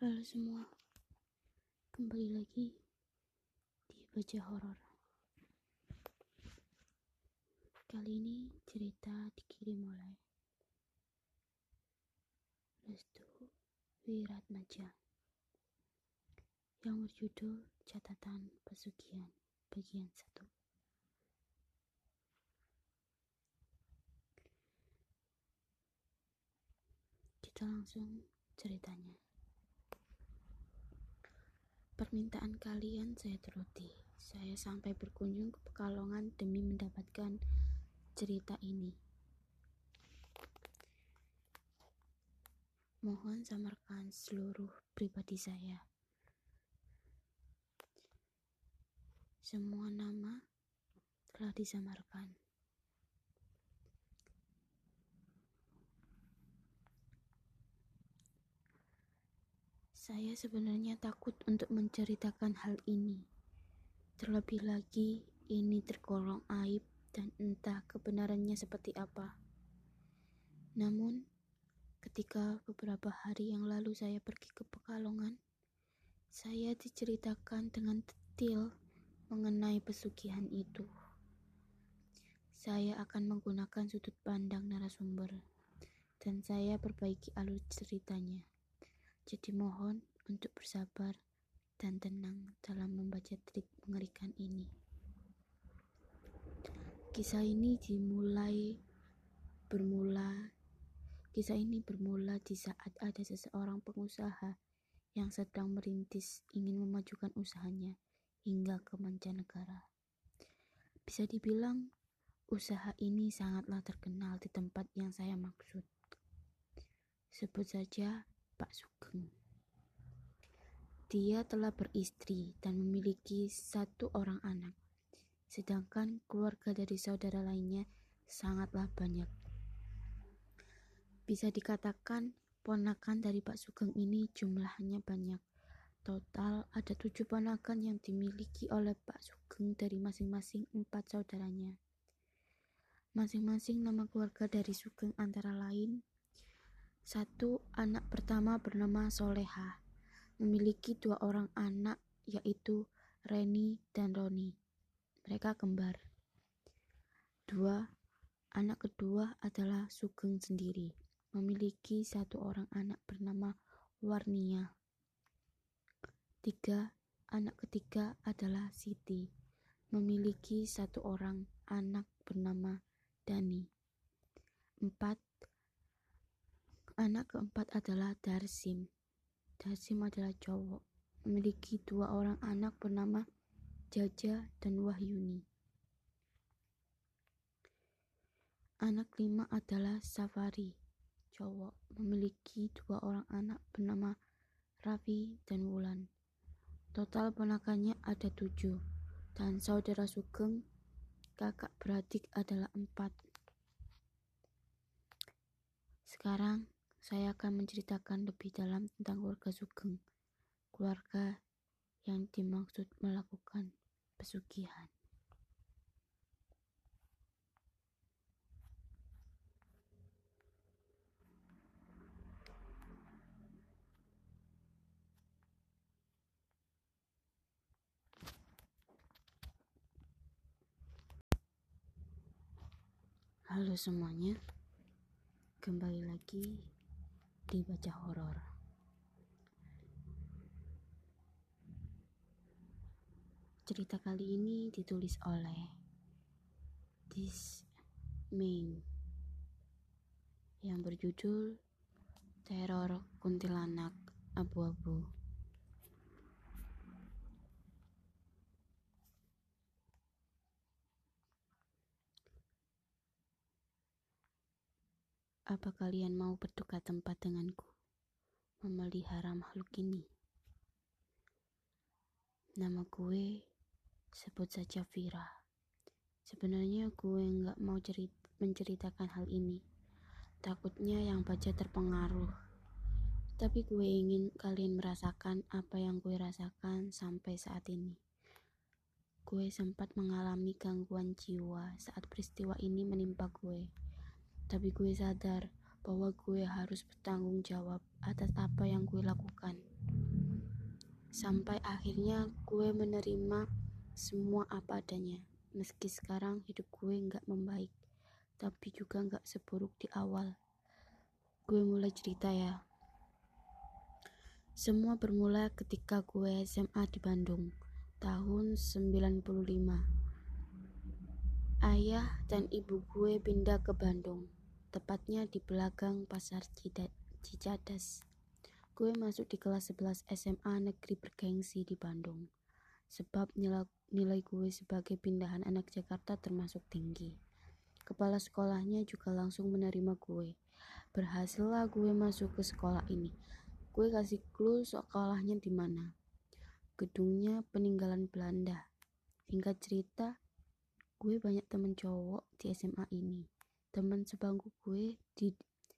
Halo semua, kembali lagi di Baca Horor. Kali ini cerita dikirim oleh Restu Wiratmaja yang berjudul Catatan Pesugihan bagian 1. Kita langsung ceritanya. Permintaan kalian saya turuti. Saya sampai berkunjung ke Pekalongan demi mendapatkan cerita ini. Mohon samarkan seluruh pribadi saya. Semua nama telah disamarkan. Saya sebenarnya takut untuk menceritakan hal ini. Terlebih lagi, ini tergolong aib dan entah kebenarannya seperti apa. Namun, ketika beberapa hari yang lalu saya pergi ke Pekalongan, saya diceritakan dengan detail mengenai pesugihan itu. Saya akan menggunakan sudut pandang narasumber, dan saya perbaiki alur ceritanya. Jadi mohon untuk bersabar dan tenang dalam membaca trik mengerikan ini. Kisah ini dimulai bermula Kisah ini bermula di saat ada seseorang pengusaha yang sedang merintis ingin memajukan usahanya hingga ke mancanegara. Bisa dibilang usaha ini sangatlah terkenal di tempat yang saya maksud. Sebut saja Pak Sugeng. Dia telah beristri dan memiliki satu orang anak, sedangkan keluarga dari saudara lainnya sangatlah banyak. Bisa dikatakan ponakan dari Pak Sugeng ini jumlahnya banyak. Total ada tujuh ponakan yang dimiliki oleh Pak Sugeng dari masing-masing empat saudaranya. Masing-masing nama keluarga dari Sugeng antara lain satu anak pertama bernama Soleha, memiliki dua orang anak yaitu Reni dan Roni. Mereka kembar. Dua, anak kedua adalah Sugeng sendiri, memiliki satu orang anak bernama Warnia. Tiga, anak ketiga adalah Siti, memiliki satu orang anak bernama Dani. Empat, Anak keempat adalah Darsim. Darsim adalah cowok, memiliki dua orang anak bernama Jaja dan Wahyuni. Anak lima adalah Safari, cowok, memiliki dua orang anak bernama Raffi dan Wulan. Total ponakannya ada tujuh, dan saudara Sugeng, kakak beradik adalah empat. Sekarang saya akan menceritakan lebih dalam tentang keluarga Sugeng, keluarga yang dimaksud melakukan pesugihan. Halo semuanya, kembali lagi dibaca horor. Cerita kali ini ditulis oleh This Ming yang berjudul Teror Kuntilanak Abu-abu. Apa kalian mau bertukar tempat denganku? Memelihara makhluk ini. Nama gue sebut saja Vira. Sebenarnya gue nggak mau cerit menceritakan hal ini. Takutnya yang baca terpengaruh. Tapi gue ingin kalian merasakan apa yang gue rasakan sampai saat ini. Gue sempat mengalami gangguan jiwa saat peristiwa ini menimpa gue tapi gue sadar bahwa gue harus bertanggung jawab atas apa yang gue lakukan. Sampai akhirnya gue menerima semua apa adanya. Meski sekarang hidup gue nggak membaik, tapi juga nggak seburuk di awal. Gue mulai cerita ya. Semua bermula ketika gue SMA di Bandung, tahun 95. Ayah dan ibu gue pindah ke Bandung, tepatnya di belakang pasar Cicadas. Gue masuk di kelas 11 SMA negeri bergengsi di Bandung, sebab nilai, gue sebagai pindahan anak Jakarta termasuk tinggi. Kepala sekolahnya juga langsung menerima gue. Berhasillah gue masuk ke sekolah ini. Gue kasih clue sekolahnya di mana. Gedungnya peninggalan Belanda. Singkat cerita, gue banyak temen cowok di SMA ini. Temen sebangku gue di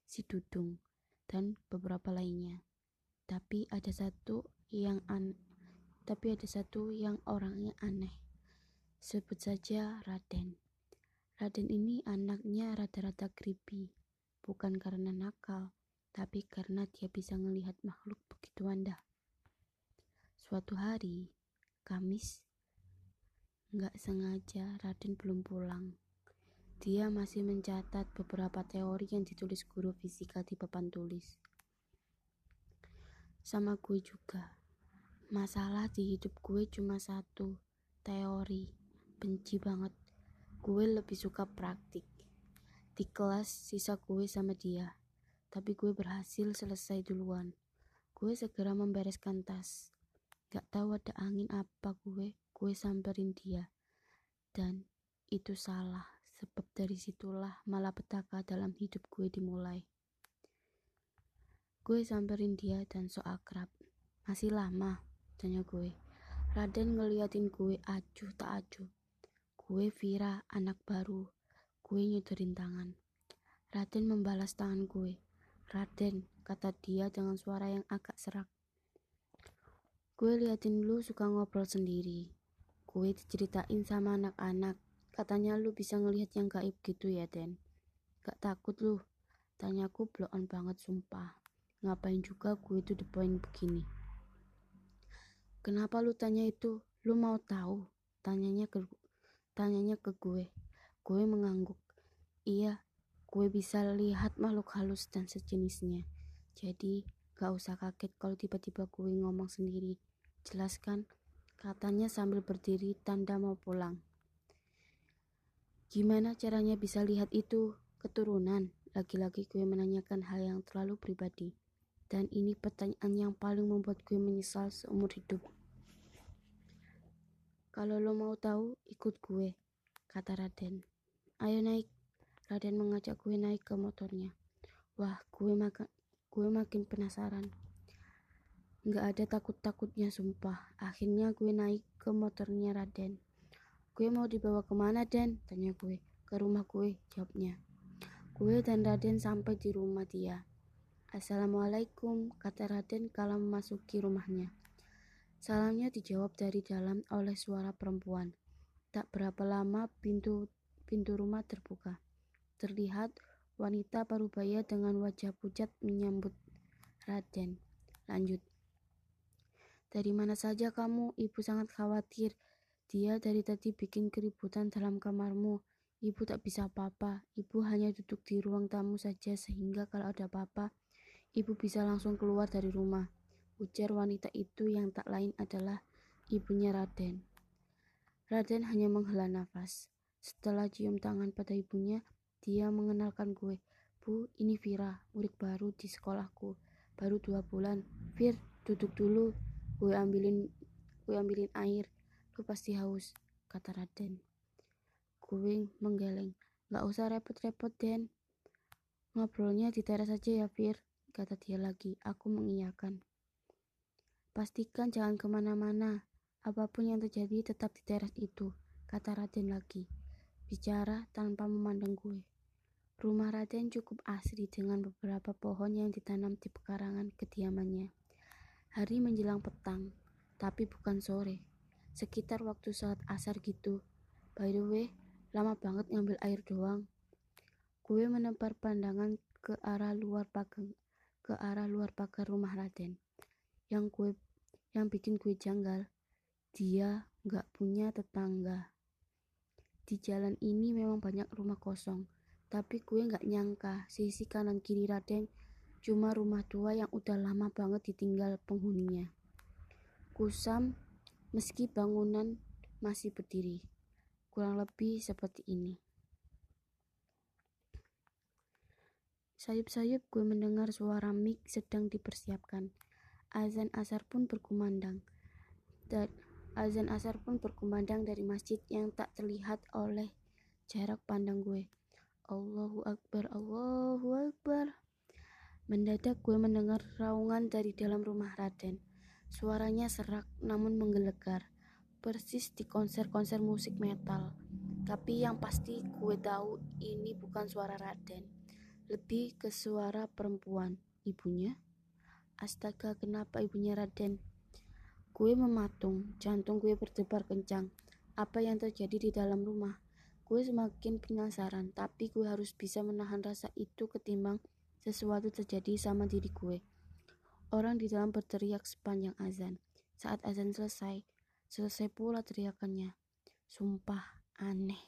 si Dudung dan beberapa lainnya. Tapi ada satu yang an tapi ada satu yang orangnya aneh. Sebut saja Raden. Raden ini anaknya rata-rata creepy bukan karena nakal tapi karena dia bisa melihat makhluk begitu anda. Suatu hari Kamis nggak sengaja Raden belum pulang dia masih mencatat beberapa teori yang ditulis guru fisika di papan tulis sama gue juga. Masalah di hidup gue cuma satu, teori. Benci banget. Gue lebih suka praktik. Di kelas sisa gue sama dia, tapi gue berhasil selesai duluan. Gue segera membereskan tas. Gak tahu ada angin apa gue, gue samperin dia. Dan itu salah, sebab dari situlah malapetaka dalam hidup gue dimulai. Gue samperin dia dan so akrab. Masih lama, tanya gue. Raden ngeliatin gue acuh tak acuh. Gue Vira, anak baru. Gue nyudurin tangan. Raden membalas tangan gue. Raden, kata dia dengan suara yang agak serak. Gue liatin lu suka ngobrol sendiri. Gue diceritain sama anak-anak. Katanya lu bisa ngelihat yang gaib gitu ya, Den. Gak takut lu? Tanyaku blow on banget sumpah. Ngapain juga gue itu the point begini? Kenapa lu tanya itu? Lu mau tahu? Tanyanya ke tanyanya ke gue. Gue mengangguk. Iya, gue bisa lihat makhluk halus dan sejenisnya. Jadi, gak usah kaget kalau tiba-tiba gue ngomong sendiri. Jelaskan, katanya sambil berdiri tanda mau pulang. Gimana caranya bisa lihat itu? Keturunan. Lagi-lagi gue menanyakan hal yang terlalu pribadi. Dan ini pertanyaan yang paling membuat gue menyesal seumur hidup. Kalau lo mau tahu, ikut gue, kata Raden. Ayo naik. Raden mengajak gue naik ke motornya. Wah, gue makan gue makin penasaran. Nggak ada takut-takutnya sumpah. Akhirnya gue naik ke motornya Raden. Gue mau dibawa ke mana, Den? Tanya gue. Ke rumah gue, jawabnya. Gue dan Raden sampai di rumah dia. Assalamualaikum, kata Raden kala memasuki rumahnya. Salamnya dijawab dari dalam oleh suara perempuan. Tak berapa lama pintu pintu rumah terbuka. Terlihat wanita parubaya dengan wajah pucat menyambut Raden. Lanjut. Dari mana saja kamu? Ibu sangat khawatir. Dia dari tadi bikin keributan dalam kamarmu. Ibu tak bisa apa-apa. Ibu hanya duduk di ruang tamu saja sehingga kalau ada apa-apa, Ibu bisa langsung keluar dari rumah. Ujar wanita itu yang tak lain adalah ibunya Raden. Raden hanya menghela nafas. Setelah cium tangan pada ibunya, dia mengenalkan gue. Bu, ini Vira, murid baru di sekolahku. Baru dua bulan. Vir, duduk dulu. Gue ambilin, gue ambilin air. Lu pasti haus, kata Raden. Gue menggeleng. Gak usah repot-repot, Den. Ngobrolnya di teras saja ya, Vir kata dia lagi. Aku mengiyakan. Pastikan jangan ke mana-mana. Apa pun yang terjadi tetap di teras itu, kata Raden lagi. Bicara tanpa memandang gue. Rumah Raden cukup asri dengan beberapa pohon yang ditanam di pekarangan kediamannya. Hari menjelang petang, tapi bukan sore. Sekitar waktu saat asar gitu. By the way, lama banget ngambil air doang. Gue menempar pandangan ke arah luar pagar ke arah luar pagar rumah Raden. Yang gue Yang bikin gue janggal, dia nggak punya tetangga. Di jalan ini memang banyak rumah kosong, tapi gue nggak nyangka sisi kanan kiri Raden cuma rumah tua yang udah lama banget ditinggal penghuninya. Kusam, meski bangunan masih berdiri, kurang lebih seperti ini. Sayup-sayup gue mendengar suara mik sedang dipersiapkan. Azan asar pun berkumandang. Dan azan asar pun berkumandang dari masjid yang tak terlihat oleh jarak pandang gue. Allahu Akbar, Allahu Akbar. Mendadak gue mendengar raungan dari dalam rumah Raden. Suaranya serak namun menggelegar. Persis di konser-konser musik metal. Tapi yang pasti gue tahu ini bukan suara Raden lebih ke suara perempuan. Ibunya? Astaga, kenapa ibunya Raden? Gue mematung, jantung gue berdebar kencang. Apa yang terjadi di dalam rumah? Gue semakin penasaran, tapi gue harus bisa menahan rasa itu ketimbang sesuatu terjadi sama diri gue. Orang di dalam berteriak sepanjang azan. Saat azan selesai, selesai pula teriakannya. Sumpah, aneh.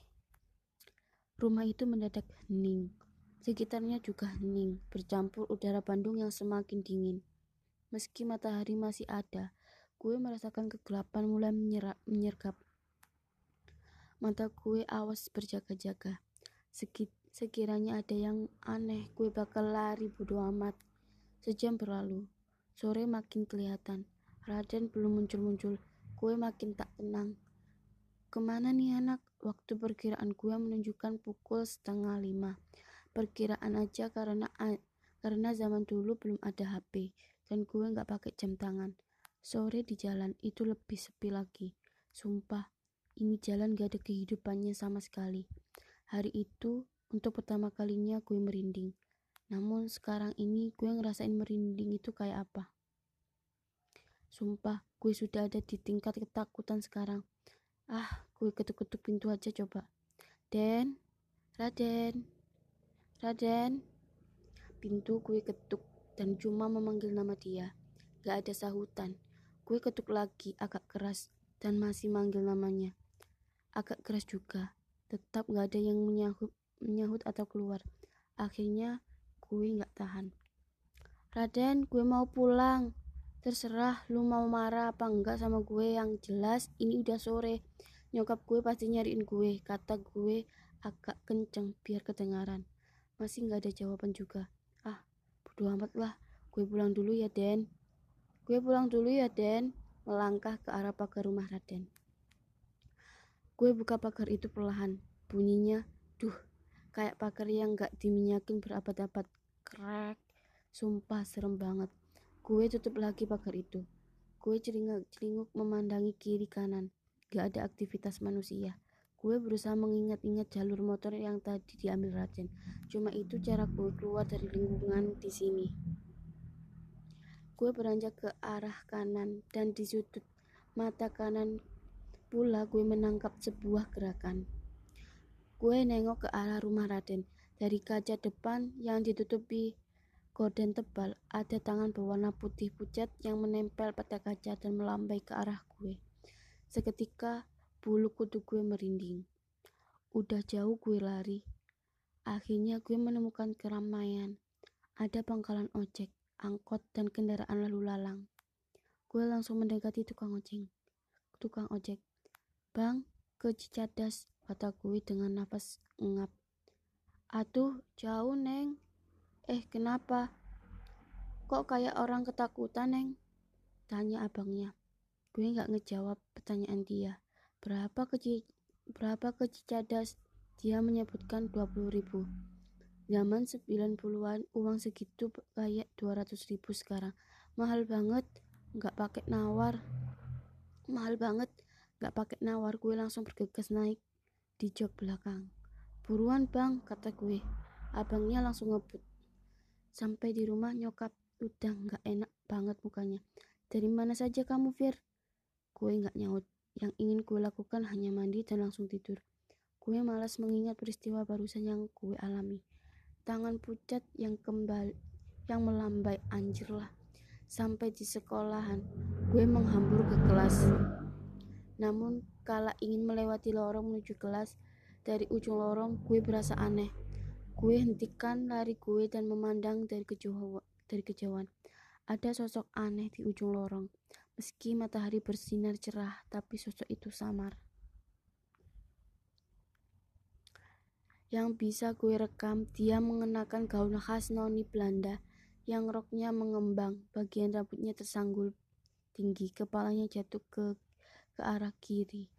Rumah itu mendadak hening. Sekitarnya juga hening, bercampur udara Bandung yang semakin dingin. Meski matahari masih ada, gue merasakan kegelapan mulai menyerap, menyergap. Mata gue awas berjaga-jaga. sekiranya ada yang aneh, gue bakal lari bodo amat. Sejam berlalu, sore makin kelihatan. Raden belum muncul-muncul, gue makin tak tenang. Ke mana nih anak? Waktu perkiraan gue menunjukkan pukul setengah lima perkiraan aja karena karena zaman dulu belum ada HP dan gue nggak pakai jam tangan sore di jalan itu lebih sepi lagi sumpah ini jalan gak ada kehidupannya sama sekali hari itu untuk pertama kalinya gue merinding namun sekarang ini gue ngerasain merinding itu kayak apa sumpah gue sudah ada di tingkat ketakutan sekarang ah gue ketuk-ketuk pintu aja coba Den Raden Raden. Pintu gue ketuk dan cuma memanggil nama dia. Gak ada sahutan. Gue ketuk lagi agak keras dan masih manggil namanya. Agak keras juga. Tetap gak ada yang menyahut, menyahut atau keluar. Akhirnya gue gak tahan. Raden, gue mau pulang. Terserah lu mau marah apa enggak sama gue yang jelas ini udah sore. Nyokap gue pasti nyariin gue, kata gue agak kenceng biar kedengaran. Masih nggak ada jawaban juga. Ah, bodo amat lah. Gue pulang dulu ya, Den. Gue pulang dulu ya, Den. Melangkah ke arah pagar rumah Raden. Gue buka pagar itu perlahan. Bunyinya, duh, kayak pagar yang gak diminyakin berabad-abad. Krek. Sumpah serem banget. Gue tutup lagi pagar itu. Gue celingak-celinguk memandangi kiri kanan. Gak ada aktivitas manusia. Gue berusaha mengingat-ingat jalur motor yang tadi diambil Raden. Cuma itu cara gue keluar dari lingkungan di sini. Gue beranjak ke arah kanan dan di sudut mata kanan pula gue menangkap sebuah gerakan. Gue nengok ke arah rumah Raden. Dari kaca depan yang ditutupi gorden tebal, ada tangan berwarna putih pucat yang menempel pada kaca dan melambai ke arah gue. Seketika Bulu kudu gue merinding. Udah jauh gue lari. Akhirnya gue menemukan keramaian. Ada pangkalan ojek, angkot, dan kendaraan lalu lalang. Gue langsung mendekati tukang ojek. Tukang ojek. Bang, ke Cicadas, kata gue dengan nafas ngap. Aduh, jauh, Neng. Eh, kenapa? Kok kayak orang ketakutan, Neng? Tanya abangnya. Gue gak ngejawab pertanyaan dia. Berapa ke berapa ke Cicadas? Dia menyebutkan 20 ribu. Zaman 90-an uang segitu kayak 200 ribu sekarang. Mahal banget, nggak pakai nawar. Mahal banget, nggak pakai nawar. Gue langsung bergegas naik di jok belakang. Buruan bang, kata gue. Abangnya langsung ngebut. Sampai di rumah nyokap udah nggak enak banget mukanya. Dari mana saja kamu, Fir? Gue nggak nyaut. Yang ingin gue lakukan hanya mandi dan langsung tidur. Gue malas mengingat peristiwa barusan yang gue alami. Tangan pucat yang kembali yang melambai anjir lah. Sampai di sekolahan, gue menghambur ke kelas. Namun, kala ingin melewati lorong menuju kelas, dari ujung lorong gue berasa aneh. Gue hentikan lari gue dan memandang dari kejauhan. Dari kejauhan. Ada sosok aneh di ujung lorong. Meski matahari bersinar cerah, tapi sosok itu samar. Yang bisa gue rekam, dia mengenakan gaun khas noni Belanda yang roknya mengembang, bagian rambutnya tersanggul tinggi, kepalanya jatuh ke ke arah kiri,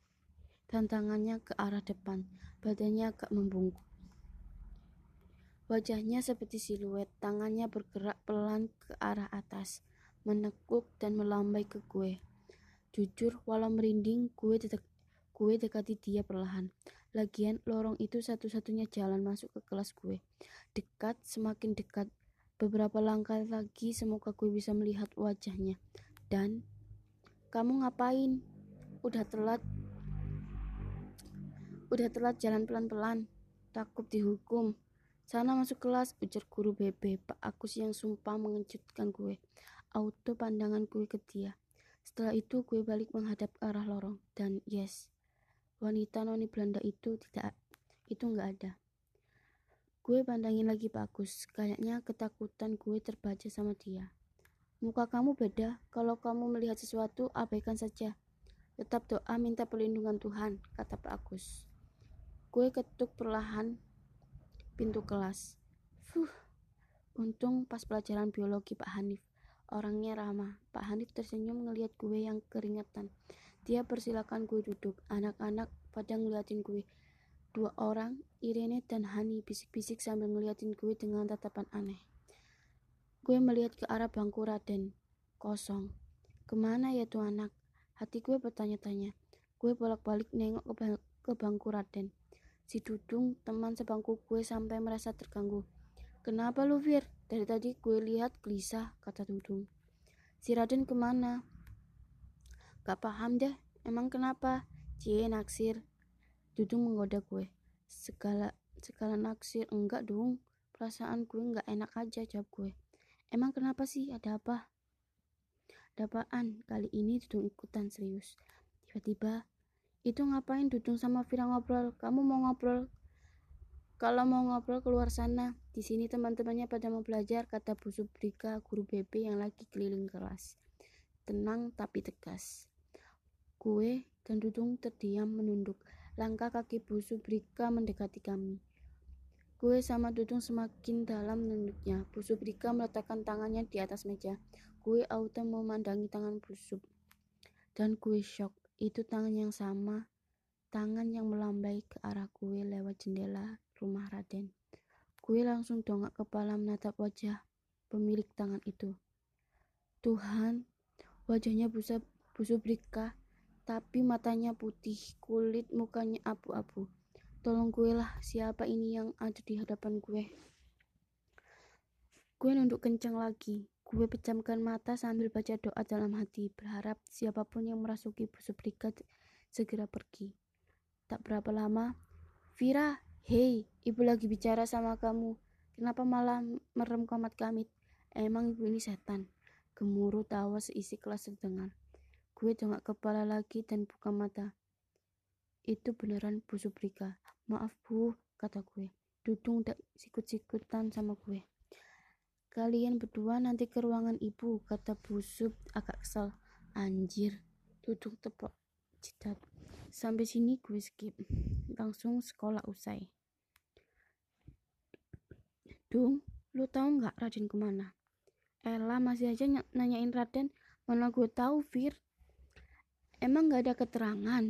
dan tangannya ke arah depan, badannya agak membungkuk. Wajahnya seperti siluet, tangannya bergerak pelan ke arah atas, menekuk dan melambai ke gue. Jujur, walau merinding, gue, dek gue dekati dia perlahan. Lagian, lorong itu satu-satunya jalan masuk ke kelas gue. Dekat, semakin dekat, Beberapa langkah lagi semoga gue bisa melihat wajahnya. Dan kamu ngapain? Udah telat. Udah telat jalan pelan-pelan. Takut dihukum. Sana masuk kelas, ujar guru BB. Pak Agus yang sumpah mengejutkan gue. Auto pandangan gue ke dia. Setelah itu gue balik menghadap arah lorong. Dan yes, wanita noni Belanda itu tidak, itu nggak ada. Gue pandangin lagi bagus, kayaknya ketakutan gue terbaca sama dia. Muka kamu beda, kalau kamu melihat sesuatu, abaikan saja. Tetap doa minta perlindungan Tuhan, kata Pak Agus. Gue ketuk perlahan pintu kelas. Fuh, untung pas pelajaran biologi Pak Hanif. Orangnya ramah. Pak Hanif tersenyum ngeliat gue yang keringetan. Dia persilakan gue duduk. Anak-anak pada ngeliatin gue. Dua orang, Irene dan Hani bisik-bisik sambil ngeliatin gue dengan tatapan aneh. Gue melihat ke arah bangku Raden, kosong. Ke mana ya tuh anak? Hati gue bertanya-tanya. Gue bolak-balik nengok ke, ke bangku Raden. Si Dudung, teman sebangku gue sampai merasa terganggu. Kenapa lu, Fir? Dari tadi gue lihat gelisah, kata Dudung. Si Raden ke mana? Gak paham deh, emang kenapa? Cie naksir, Dudung menggoda gue. Segala segala naksir enggak dong. Perasaan gue enggak enak aja jawab gue. Emang kenapa sih? Ada apa? Ada apaan? Kali ini Dudung ikutan serius. Tiba-tiba, itu ngapain Dudung sama Vira ngobrol? Kamu mau ngobrol? Kalau mau ngobrol keluar sana. Di sini teman-temannya pada mau belajar, kata Bu Subrika, guru BB yang lagi keliling kelas. Tenang tapi tegas. Gue dan Dudung terdiam menunduk. Langkah kaki Bu Subrika mendekati kami. Gue sama Dudung semakin dalam menunduknya. Bu Subrika meletakkan tangannya di atas meja. Gue auto memandangi tangan Bu Sub. Dan gue shock. Itu tangan yang sama. Tangan yang melambai ke arah gue lewat jendela rumah Raden. Gue langsung dongak kepala menatap wajah pemilik tangan itu. Tuhan, wajahnya Bu Subrika tapi matanya putih, kulit mukanya abu-abu. Tolong gue lah, siapa ini yang ada di hadapan gue? Gue nunduk kencang lagi. Gue pejamkan mata sambil baca doa dalam hati, berharap siapa pun yang merasuki busuk brigat segera pergi. Tak berapa lama, Vira, hei, ibu lagi bicara sama kamu. Kenapa malah merem komat kamit? Emang ibu ini setan? Gemuruh tawa seisi kelas terdengar. Gue dongak kepala lagi dan buka mata. Itu beneran Bu Subrika. Maaf Bu, kata gue. Dudung tak sikut-sikutan sama gue. Kalian berdua nanti ke ruangan ibu, kata Bu Sub agak kesal. Anjir, Dudung tepuk citat. Sampai sini gue skip. Langsung sekolah usai. Dung, lu tahu nggak Raden ke mana? Ella masih aja nanyain Raden, mana gue tahu Fir. Emang gak ada keterangan?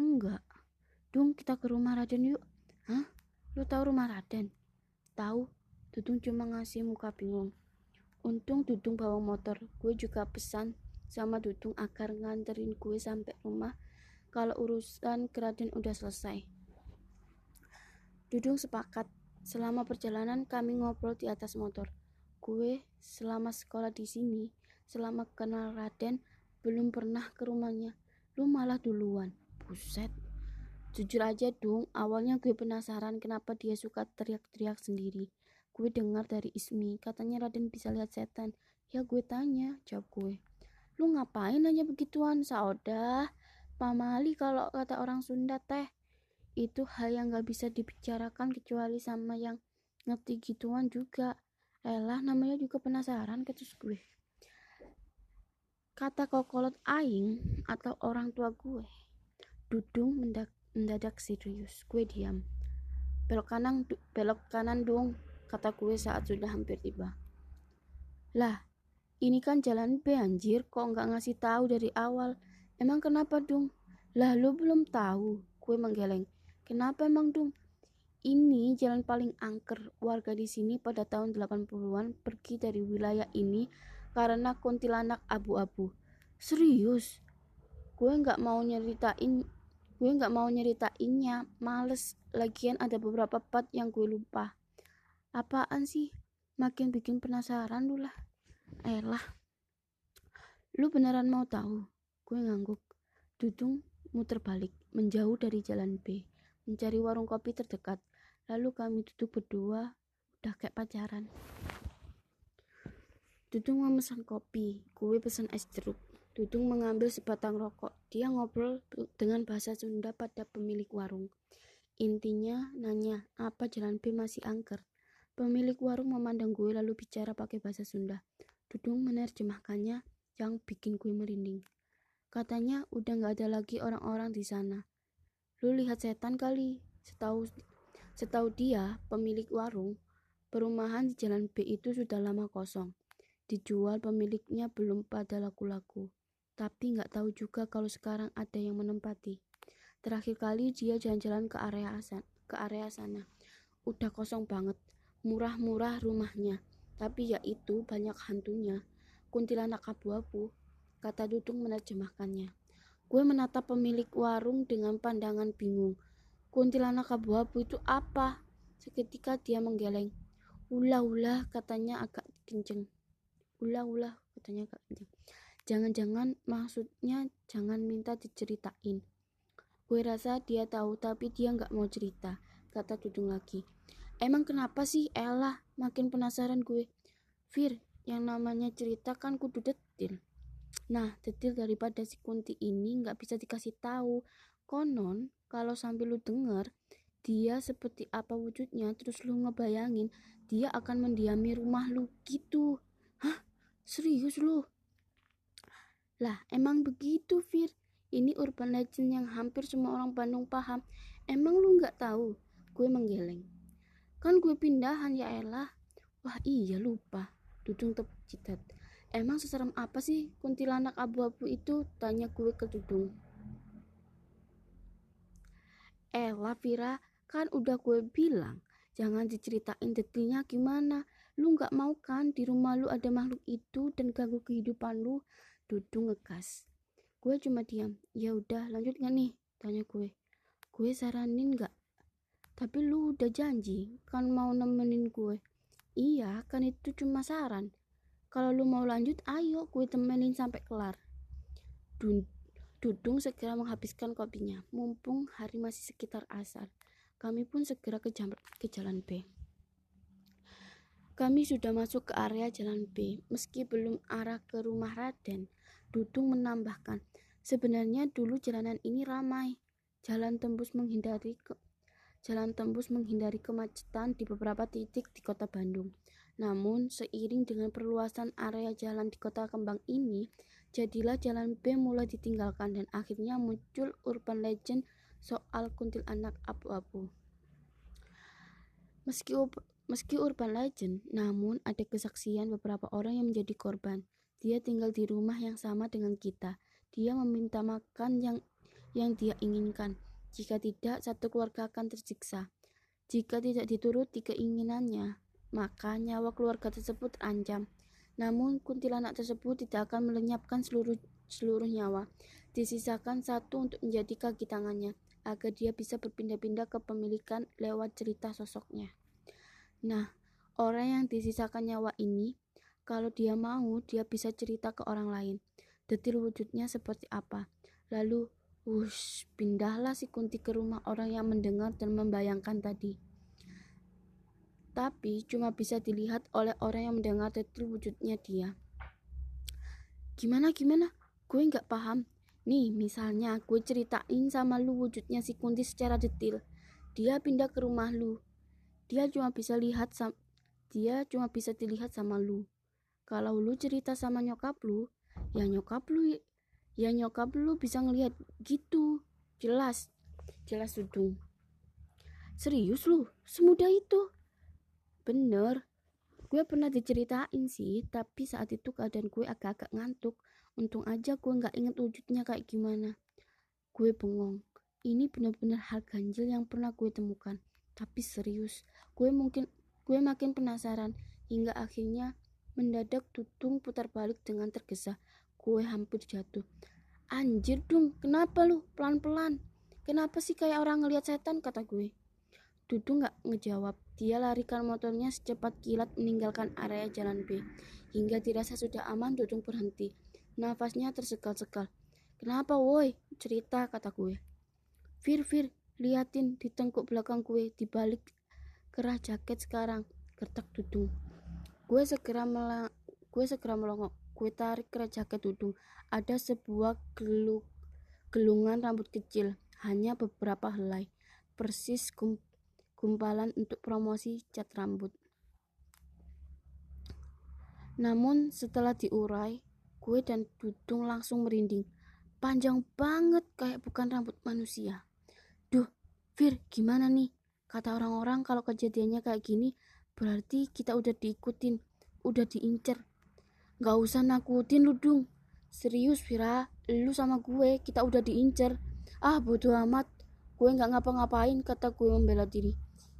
Enggak. Dung, kita ke rumah Raden yuk. Hah? Lu tahu rumah Raden? Tahu. Dudung cuma ngasih muka bingung. Untung Dudung bawa motor. Gue juga pesan sama Dudung agar nganterin gue sampai rumah kalau urusan ke Raden udah selesai. Dudung sepakat. Selama perjalanan kami ngobrol di atas motor. Gue selama sekolah di sini, selama kenal Raden, belum pernah ke rumahnya lu malah duluan buset jujur aja dong awalnya gue penasaran kenapa dia suka teriak-teriak sendiri gue dengar dari Ismi katanya Raden bisa lihat setan Ya gue tanya, jawab gue. Lu ngapain nanya begituan, Saudah? Pamali kalau kata orang Sunda teh. Itu hal yang gak bisa dibicarakan kecuali sama yang ngerti gituan juga. Elah namanya juga penasaran ketus gue. Kata kokolot aing atau orang tua gue. Dudung mendak mendadak serius. Gue diam. Belok kanan, belok kanan dong, kata gue saat sudah hampir tiba. Lah, ini kan jalan B anjir, kok nggak ngasih tahu dari awal? Emang kenapa dong? Lah lu belum tahu. Gue menggeleng. Kenapa emang dong? Ini jalan paling angker. Warga di sini pada tahun 80-an pergi dari wilayah ini karena kuntilanak abu-abu. Serius? Gue nggak mau nyeritain gue nggak mau nyeritainnya males lagian ada beberapa part yang gue lupa apaan sih? Makin bikin penasaran lu lah. Elah. Lu beneran mau tahu? Gue ngangguk. Dudung muter balik menjauh dari jalan B mencari warung kopi terdekat. Lalu kami duduk berdua udah kayak pacaran. Dudung memesan kopi gue pesan es jeruk. Dudung mengambil sebatang rokok. Dia ngobrol dengan bahasa Sunda pada pemilik warung. Intinya nanya, apa jalan B masih angker? Pemilik warung memandang gue lalu bicara pakai bahasa Sunda. Dudung menerjemahkannya yang bikin gue merinding. Katanya udah gak ada lagi orang-orang di sana. Lu lihat setan kali. Setahu setahu dia, pemilik warung, perumahan di jalan B itu sudah lama kosong. Dijual pemiliknya belum pada laku-laku. Tapi nggak tahu juga kalau sekarang ada yang menempati. Terakhir kali dia jalan-jalan ke area asan, ke area sana. Udah kosong banget. Murah-murah rumahnya. Tapi ya itu banyak hantunya. Kuntilanak abu-abu. Kata Dudung menerjemahkannya. Gue menatap pemilik warung dengan pandangan bingung. Kuntilanak abu-abu itu apa? Seketika dia menggeleng. Ulah-ulah katanya agak kenceng. Ulah-ulah katanya agak kenceng. Jangan-jangan maksudnya jangan minta diceritain. Gue rasa dia tahu tapi dia nggak mau cerita, kata Dudung lagi. Emang kenapa sih Ella? Makin penasaran gue. Fir, yang namanya cerita kan kudu detil. Nah, detil daripada si Kunti ini nggak bisa dikasih tahu. Konon, kalau sambil lu denger, dia seperti apa wujudnya, terus lu ngebayangin, dia akan mendiami rumah lu gitu. Hah? Serius lu? Lah, emang begitu, Fir. Ini urban legend yang hampir semua orang Bandung paham. Emang lu nggak tahu? Gue menggeleng. Kan gue pindahan ya elah. Wah iya lupa. Dudung tercitat. Emang seserem apa sih kuntilanak abu-abu itu? Tanya gue ke Dudung. Elah Vira, kan udah gue bilang. Jangan diceritain detailnya gimana. Lu nggak mau kan di rumah lu ada makhluk itu dan ganggu kehidupan lu? Dudung ngegas. Gue cuma diam. Ya udah, lanjut gak nih? Tanya gue. Gue saranin gak? Tapi lu udah janji kan mau nemenin gue. Iya, kan itu cuma saran. Kalau lu mau lanjut, ayo gue temenin sampai kelar. Dudung segera menghabiskan kopinya, mumpung hari masih sekitar asar. Kami pun segera ke, jam, ke jalan B. Kami sudah masuk ke area jalan B, meski belum arah ke rumah Raden. Dudung menambahkan, sebenarnya dulu jalanan ini ramai. Jalan tembus menghindari jalan tembus menghindari kemacetan di beberapa titik di kota Bandung. Namun, seiring dengan perluasan area jalan di kota Kembang ini, jadilah jalan B mulai ditinggalkan dan akhirnya muncul urban legend soal kuntilanak abu-abu. Meski, meski urban legend, namun ada kesaksian beberapa orang yang menjadi korban. Dia tinggal di rumah yang sama dengan kita. Dia meminta makan yang yang dia inginkan. Jika tidak, satu keluarga akan tersiksa. Jika tidak dituruti keinginannya, maka nyawa keluarga tersebut terancam. Namun, kuntilanak tersebut tidak akan melenyapkan seluruh seluruh nyawa. Disisakan satu untuk menjadi kaki tangannya, agar dia bisa berpindah-pindah kepemilikan lewat cerita sosoknya. Nah, orang yang disisakan nyawa ini kalau dia mau, dia bisa cerita ke orang lain. Detil wujudnya seperti apa. Lalu, wush, pindahlah si Kunti ke rumah orang yang mendengar dan membayangkan tadi. Tapi cuma bisa dilihat oleh orang yang mendengar detil wujudnya dia. Gimana gimana? Gue nggak paham. Nih, misalnya gue ceritain sama lu wujudnya si Kunti secara detail. Dia pindah ke rumah lu. Dia cuma bisa lihat sam dia cuma bisa dilihat sama lu. Kalau lu cerita sama nyokap lu, ya nyokap lu ya nyokap lu bisa ngelihat gitu. Jelas. Jelas Dudung. Serius lu? Semudah itu? Bener. Gue pernah diceritain sih, tapi saat itu keadaan gue agak-agak ngantuk. Untung aja gue nggak inget wujudnya kayak gimana. Gue bengong. Ini benar-benar hal ganjil yang pernah gue temukan. Tapi serius, gue mungkin gue makin penasaran hingga akhirnya mendadak tutung putar balik dengan tergesa. Gue hampir jatuh. Anjir dong, kenapa lu? Pelan-pelan. Kenapa sih kayak orang ngelihat setan, kata gue. Dudu nggak ngejawab. Dia larikan motornya secepat kilat meninggalkan area jalan B. Hingga dirasa sudah aman, Dudung berhenti. Nafasnya tersekal-sekal. Kenapa woi? Cerita, kata gue. Fir, Fir, liatin di tengkuk belakang gue, di balik kerah jaket sekarang. Gertak Dudung. Gue segera melang gue segera melongok. Gue tarik kerah jaket Dudung. Ada sebuah geluk gelungan rambut kecil, hanya beberapa helai. Persis gumpalan untuk promosi cat rambut. Namun setelah diurai, gue dan Dudung langsung merinding. Panjang banget kayak bukan rambut manusia. Duh, Fir, gimana nih? Kata orang-orang kalau kejadiannya kayak gini, berarti kita udah diikutin, udah diincer. Gak usah nakutin lu, Dung. Serius, Vira, lu sama gue, kita udah diincer. Ah, bodoh amat. Gue nggak ngapa-ngapain, kata gue membela diri.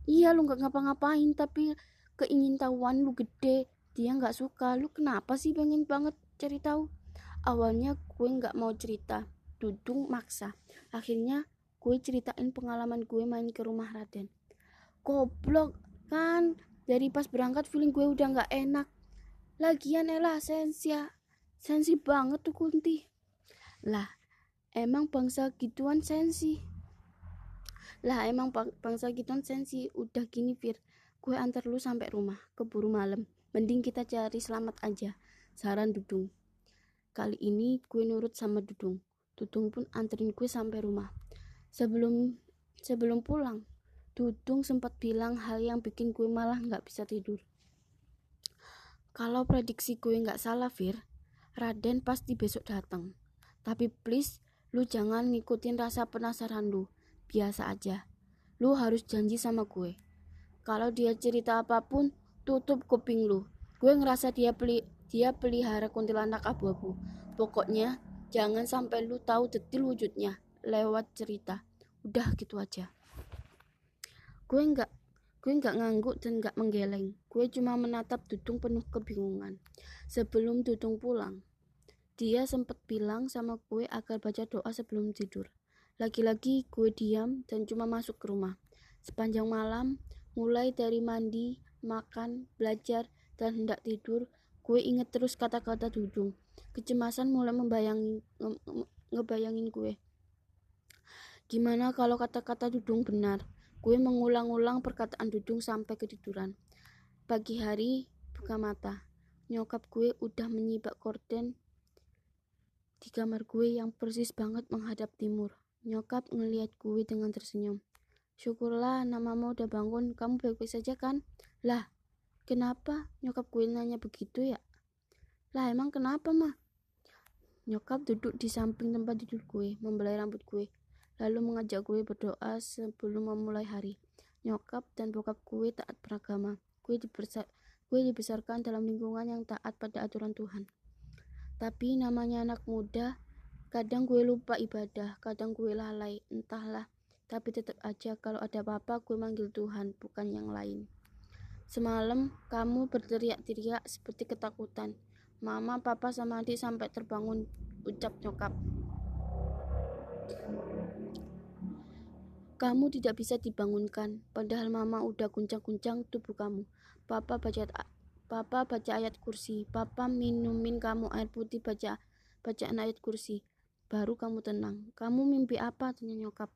Iya lu nggak ngapa-ngapain tapi keingintahuan lu gede. Dia nggak suka. Lu kenapa sih pengen banget cari tahu? Awalnya gue nggak mau cerita. Dudung maksa. Akhirnya gue ceritain pengalaman gue main ke rumah Raden. Goblok kan? Dari pas berangkat feeling gue udah nggak enak lagian elah sensia sensi banget tuh Kunti. Lah emang bangsa gituan sensi? Lah emang bangsa gituan sensi? Udah gini Fir. Gue antar lu sampai rumah keburu malam. Mending kita cari selamat aja. Saran Dudung. Kali ini gue nurut sama Dudung. Dudung pun anterin gue sampai rumah. Sebelum sebelum pulang Dudung sempat bilang hal yang bikin gue malah nggak bisa tidur kalau prediksi gue nggak salah Fir Raden pasti besok datang tapi please lu jangan ngikutin rasa penasaran lu biasa aja. Lu harus janji sama gue. Kalau dia cerita apa pun, tutup kuping lu. Gue ngerasa dia peli dia pelihara kuntilanak abu-abu. Pokoknya jangan sampai lu tahu detil wujudnya lewat cerita. Udah gitu aja. Gue nggak gue nggak ngangguk dan nggak menggeleng. Gue cuma menatap Dudung penuh kebingungan. Sebelum Dudung pulang, dia sempat bilang sama gue agar baca doa sebelum tidur. Lagi-lagi gue diam dan cuma masuk ke rumah. Sepanjang malam, mulai dari mandi, makan, belajar, dan hendak tidur, gue inget terus kata-kata Dudung. Kecemasan mulai membayangin, nge ngebayangin gue. Gimana kalau kata-kata Dudung benar? Gue mengulang-ulang perkataan Dudung sampai ketiduran. Pagi hari, buka mata. Nyokap gue udah menyibak korden di kamar gue yang persis banget menghadap timur. Nyokap ngeliat gue dengan tersenyum. Syukurlah namamu udah bangun, kamu baik-baik saja kan? Lah, kenapa nyokap gue nanya begitu ya? Lah emang kenapa mah? Nyokap duduk di samping tempat tidur gue, membelai rambut gue, lalu mengajak gue berdoa sebelum memulai hari. Nyokap dan bokap gue taat beragama. Gue, gue dibesarkan dalam lingkungan yang taat pada aturan Tuhan. Tapi namanya anak muda, Kadang gue lupa ibadah, kadang gue lalai, entahlah. Tapi tetap aja kalau ada apa-apa gue manggil Tuhan, bukan yang lain. Semalam kamu berteriak-teriak seperti ketakutan. Mama, papa, sama adik sampai terbangun, ucap nyokap. Kamu tidak bisa dibangunkan, padahal mama udah guncang-guncang tubuh kamu. Papa baca Papa baca ayat kursi, Papa minumin kamu air putih baca bacaan ayat kursi. Baru kamu tenang. Kamu mimpi apa? Tanya nyokap.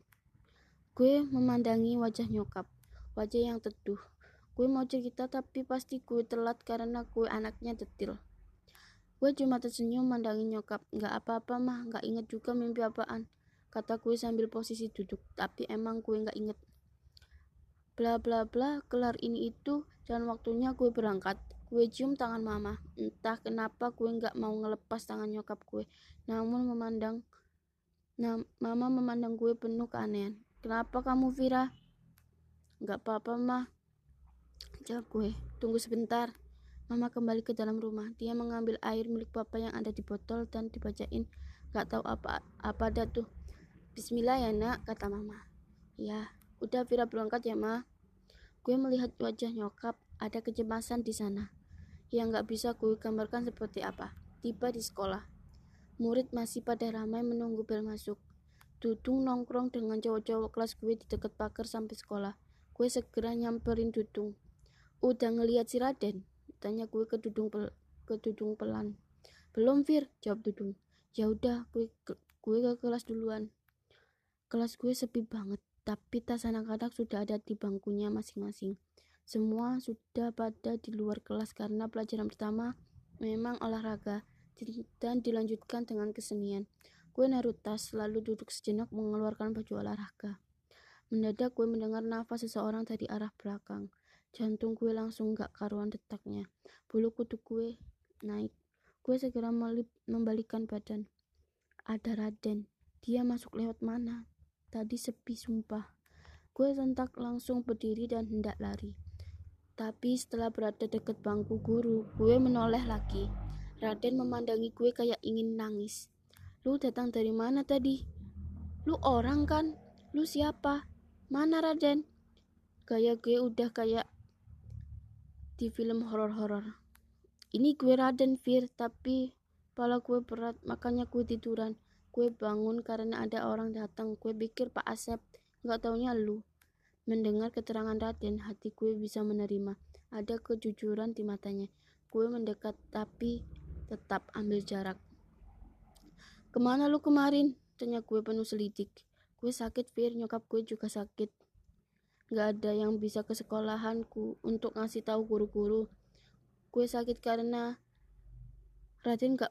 Gue memandangi wajah nyokap. Wajah yang teduh. Gue mau cerita tapi pasti gue telat karena gue anaknya detil. Gue cuma tersenyum mandangin nyokap. Nggak apa-apa mah, nggak inget juga mimpi apaan. Kata gue sambil posisi duduk, tapi emang gue nggak inget. Bla bla bla, kelar ini itu, dan waktunya gue berangkat. Gue cium tangan mama. Entah kenapa gue nggak mau ngelepas tangan nyokap gue. Namun memandang, nah, mama memandang gue penuh keanehan. Kenapa kamu Vira? Nggak apa-apa mah. Jawab gue. Tunggu sebentar. Mama kembali ke dalam rumah. Dia mengambil air milik papa yang ada di botol dan dibacain. Gak tahu apa apa ada tuh. Bismillah ya nak, kata mama. Ya, udah Vira berangkat ya ma. Gue melihat wajah nyokap, ada kecemasan di sana. Yang gak bisa gue gambarkan seperti apa. Tiba di sekolah. Murid masih pada ramai menunggu bel masuk. Dudung nongkrong dengan cowok-cowok kelas gue di dekat pagar sampai sekolah. Gue segera nyamperin Dudung. Udah ngeliat si Raden? Tanya gue ke Dudung pel ke Dudung pelan. Belum Fir, jawab Dudung. Ya udah, gue ke, gue ke kelas duluan. Kelas gue sepi banget, tapi tas anak-anak sudah ada di bangkunya masing-masing. Semua sudah pada di luar kelas karena pelajaran pertama memang olahraga dan dilanjutkan dengan kesenian. Gue naruh tas, lalu duduk sejenak mengeluarkan baju olahraga. Mendadak gue mendengar nafas seseorang dari arah belakang. Jantung gue langsung gak karuan detaknya. Bulu kuduk gue naik. Gue segera membalikan badan. Ada Raden. Dia masuk lewat mana? Tadi sepi sumpah. Gue sentak langsung berdiri dan hendak lari. Tapi setelah berada dekat bangku guru, gue menoleh lagi. Raden memandangi gue kayak ingin nangis. Lu datang dari mana tadi? Lu orang kan? Lu siapa? Mana Raden? Gaya gue udah kayak di film horor-horor. Ini gue Raden Fir, tapi kepala gue berat, makanya gue tiduran. Gue bangun karena ada orang datang. Gue pikir Pak Asep, nggak taunya lu. Mendengar keterangan Raden, hati gue bisa menerima. Ada kejujuran di matanya. Gue mendekat tapi tetap ambil jarak. Ke mana lu kemarin? Tanya gue penuh selidik. Gue sakit, Fir. Nyokap gue juga sakit nggak ada yang bisa ke sekolahanku untuk ngasih tahu guru-guru gue sakit karena Raden gak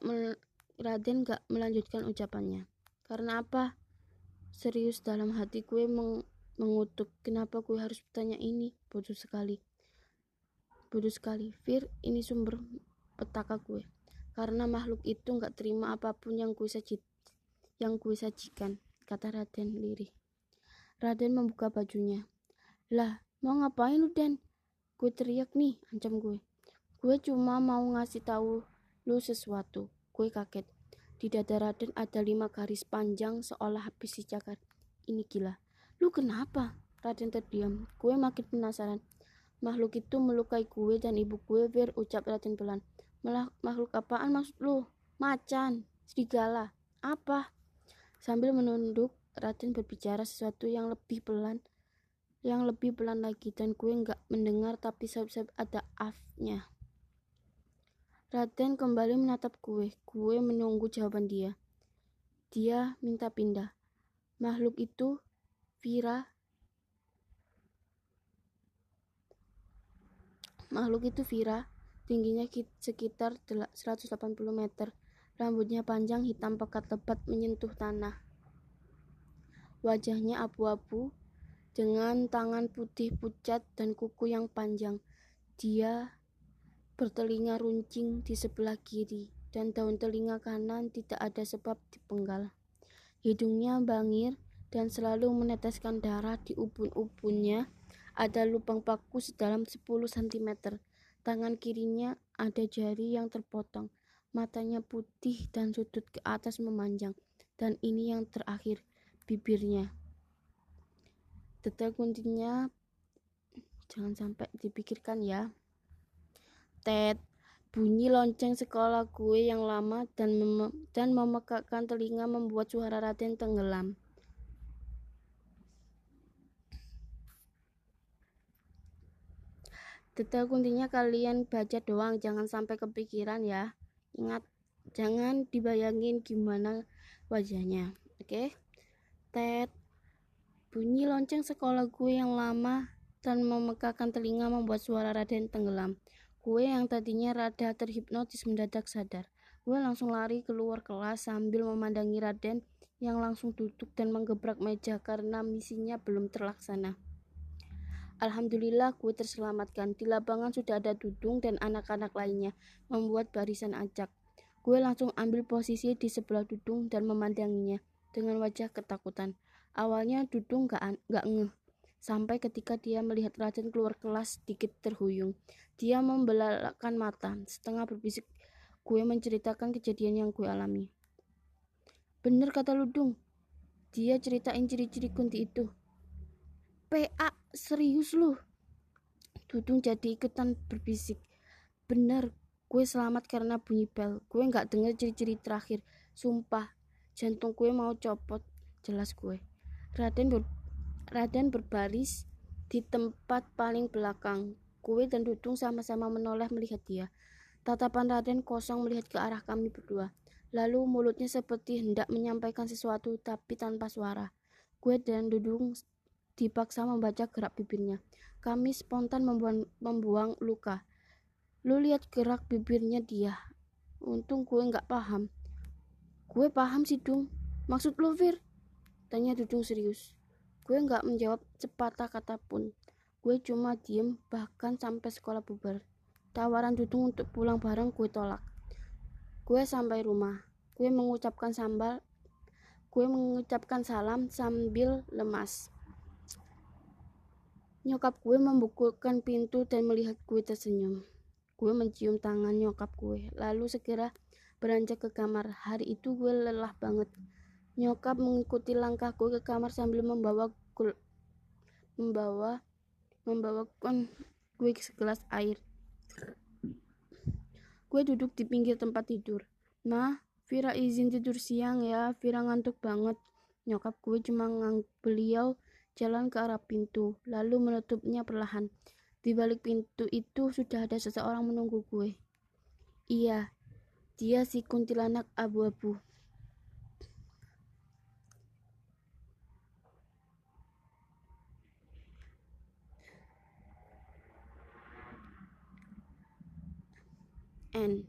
Raden gak melanjutkan ucapannya. Karena apa? Serius dalam hati gue meng mengutuk kenapa gue harus bertanya ini? Bodoh sekali. Bodoh sekali. Fir ini sumber petaka gue karena makhluk itu nggak terima apa pun yang gue sajit yang gue sajikan kata Raden lirih. Raden membuka bajunya. Lah, mau ngapain lu, Den? Gue teriak nih, ancam gue. Gue cuma mau ngasih tahu lu sesuatu. Gue kaget. Di dada Raden ada lima garis panjang seolah habis dicakar. Ini gila. Lu kenapa? Raden terdiam. Gue makin penasaran. Makhluk itu melukai gue dan ibu gue biar ucap Raden pelan. Makhluk apaan maksud lu? Macan, serigala, apa? Sambil menunduk, Raden berbicara sesuatu yang lebih pelan yang lebih pelan lagi dan gue nggak mendengar tapi sab-sab ada afnya. Raden kembali menatap gue. Gue menunggu jawaban dia. Dia minta pindah. Makhluk itu, Vira. Makhluk itu Vira, tingginya sekitar 180 meter. Rambutnya panjang hitam pekat lebat menyentuh tanah. Wajahnya abu-abu, dengan tangan putih pucat dan kuku yang panjang. Dia bertelinga runcing di sebelah kiri dan daun telinga kanan tidak ada sebab dipenggal. Hidungnya bangir dan selalu meneteskan darah di ubun-ubunnya. Ada lubang paku sedalam 10 cm. Tangan kirinya ada jari yang terpotong. Matanya putih dan sudut ke atas memanjang. Dan ini yang terakhir, bibirnya detail kuncinya jangan sampai dipikirkan ya Ted bunyi lonceng sekolah gue yang lama dan mem dan memekakkan telinga membuat suara Raden tenggelam detail kuncinya kalian baca doang jangan sampai kepikiran ya ingat jangan dibayangin gimana wajahnya oke okay? Ted Bunyi lonceng sekolah gue yang lama dan memegahkan telinga membuat suara Raden tenggelam. Gue yang tadinya rada terhipnotis mendadak sadar. Gue langsung lari keluar kelas sambil memandangi Raden yang langsung duduk dan menggebrak meja karena misinya belum terlaksana. Alhamdulillah gue terselamatkan. Di lapangan sudah ada Dudung dan anak-anak lainnya membuat barisan acak. Gue langsung ambil posisi di sebelah Dudung dan memandanginya dengan wajah ketakutan. Awalnya Dudung gak, gak ngeh, sampai ketika dia melihat Raden keluar kelas sedikit terhuyung. Dia membelalakan mata, setengah berbisik gue menceritakan kejadian yang gue alami. Bener kata Ludung, dia ceritain ciri-ciri kunti itu. PA, serius lu? Dudung jadi ikutan berbisik. Bener, gue selamat karena bunyi bel. Gue nggak denger ciri-ciri terakhir. Sumpah, jantung gue mau copot. Jelas gue. Raden ber Raden berbaris di tempat paling belakang. Gue dan Dudung sama-sama menoleh melihat dia. Tatapan Raden kosong melihat ke arah kami berdua. Lalu mulutnya seperti hendak menyampaikan sesuatu tapi tanpa suara. Gue dan Dudung dipaksa membaca gerak bibirnya. Kami spontan membuang, membuang luka. Lu lihat gerak bibirnya dia. Untung gue nggak paham. Gue paham sih, Dung. Maksud lu, Fir? Tanya Dudung serius. Gue nggak menjawab sepatah kata pun. Gue cuma diem bahkan sampai sekolah bubar. Tawaran Dudung untuk pulang bareng gue tolak. Gue sampai rumah. Gue mengucapkan sambal. Gue mengucapkan salam sambil lemas. Nyokap gue membukukan pintu dan melihat gue tersenyum. Gue mencium tangan nyokap gue, lalu segera beranjak ke kamar. Hari itu gue lelah banget. Nyokap mengikuti langkah gue ke kamar sambil membawa membawa membawakan gue segelas air. Gue duduk di pinggir tempat tidur. Nah, Vira izin tidur siang ya, Vira ngantuk banget. Nyokap gue cuma ngang beliau jalan ke arah pintu, lalu menutupnya perlahan. Di balik pintu itu sudah ada seseorang menunggu gue. Iya, dia si kuntilanak abu-abu. N.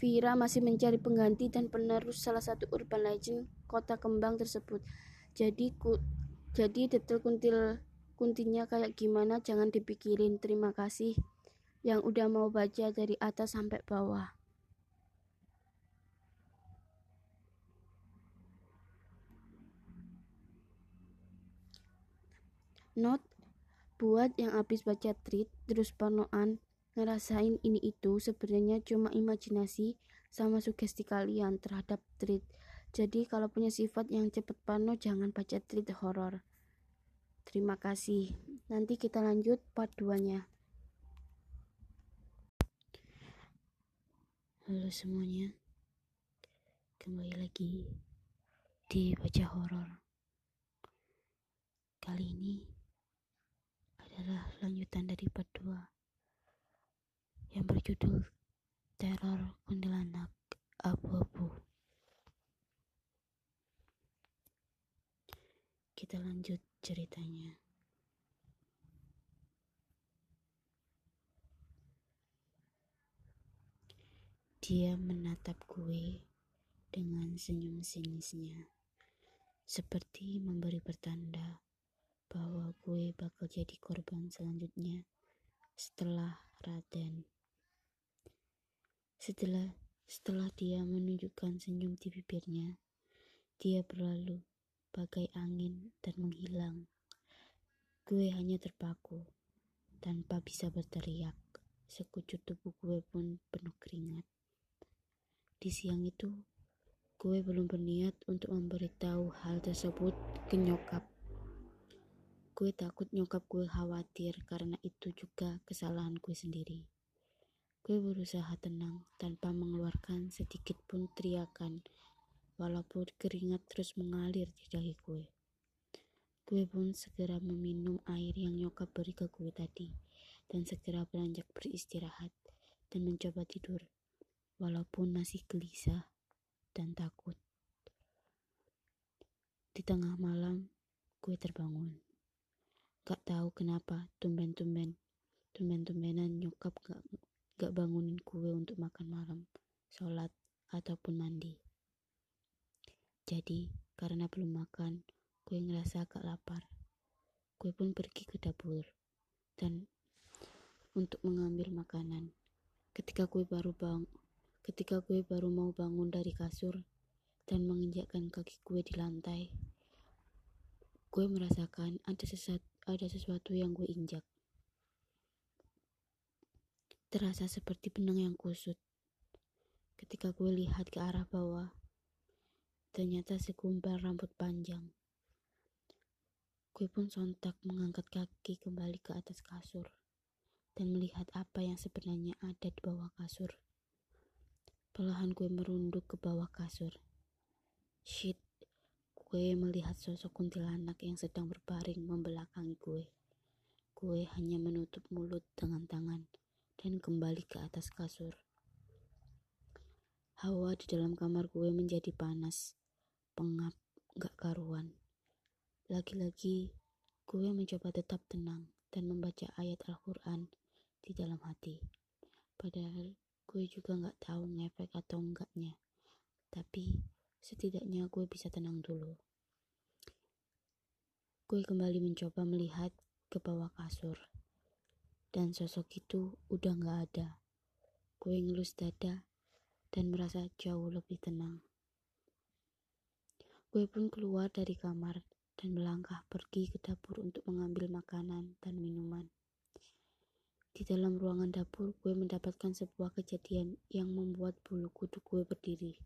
Vira masih mencari pengganti dan penerus salah satu urban legend kota kembang tersebut. Jadi ku, jadi detail kuntil kuntinya kayak gimana jangan dipikirin. Terima kasih yang udah mau baca dari atas sampai bawah. Note buat yang habis baca tweet terus panoan ngerasain ini itu sebenarnya cuma imajinasi sama sugesti kalian terhadap treat. Jadi kalau punya sifat yang cepet pano jangan baca treat horor. Terima kasih. Nanti kita lanjut part 2-nya. Halo semuanya. Kembali lagi di baca horor. Kali ini adalah lanjutan dari part 2 yang berjudul Teror Kuntilanak Abu-Abu. Kita lanjut ceritanya. Dia menatap gue dengan senyum sinisnya, seperti memberi pertanda bahwa gue bakal jadi korban selanjutnya setelah Raden. Setelah setelah dia menunjukkan senyum di bibirnya, dia berlalu bagai angin dan menghilang. Gue hanya terpaku tanpa bisa berteriak. Sekujur tubuh gue pun penuh keringat. Di siang itu, gue belum berniat untuk memberitahu hal tersebut ke nyokap. Gue takut nyokap gue khawatir karena itu juga kesalahan gue sendiri. Gue berusaha tenang tanpa mengeluarkan sedikit pun teriakan, walaupun keringat terus mengalir di dahi gue. Gue pun segera meminum air yang nyokap beri ke gue tadi, dan segera beranjak beristirahat dan mencoba tidur, walaupun masih gelisah dan takut. Di tengah malam, gue terbangun. Gak tahu kenapa, tumben-tumben, tumben-tumbenan nyokap gak gak bangunin kue untuk makan malam, sholat, ataupun mandi. Jadi, karena belum makan, gue ngerasa agak lapar. Gue pun pergi ke dapur dan untuk mengambil makanan. Ketika gue baru bang, ketika gue baru mau bangun dari kasur dan menginjakkan kaki gue di lantai, gue merasakan ada sesuatu, ada sesuatu yang gue injak. Terasa seperti benang yang kusut. Ketika gue lihat ke arah bawah, ternyata segumpal rambut panjang. Gue pun sontak mengangkat kaki kembali ke atas kasur dan melihat apa yang sebenarnya ada di bawah kasur. Perlahan gue merunduk ke bawah kasur. Shit, gue melihat sosok kuntilanak yang sedang berbaring membelakangi gue. Gue hanya menutup mulut dengan tangan dan kembali ke atas kasur. Hawa di dalam kamar gue menjadi panas, pengap, gak karuan. Lagi-lagi, gue mencoba tetap tenang dan membaca ayat Al-Quran di dalam hati. Padahal gue juga gak tahu ngefek atau enggaknya. Tapi setidaknya gue bisa tenang dulu. Gue kembali mencoba melihat ke bawah kasur dan sosok itu udah gak ada. Gue ngelus dada dan merasa jauh lebih tenang. Gue pun keluar dari kamar dan melangkah pergi ke dapur untuk mengambil makanan dan minuman. Di dalam ruangan dapur, gue mendapatkan sebuah kejadian yang membuat bulu kuduk gue berdiri.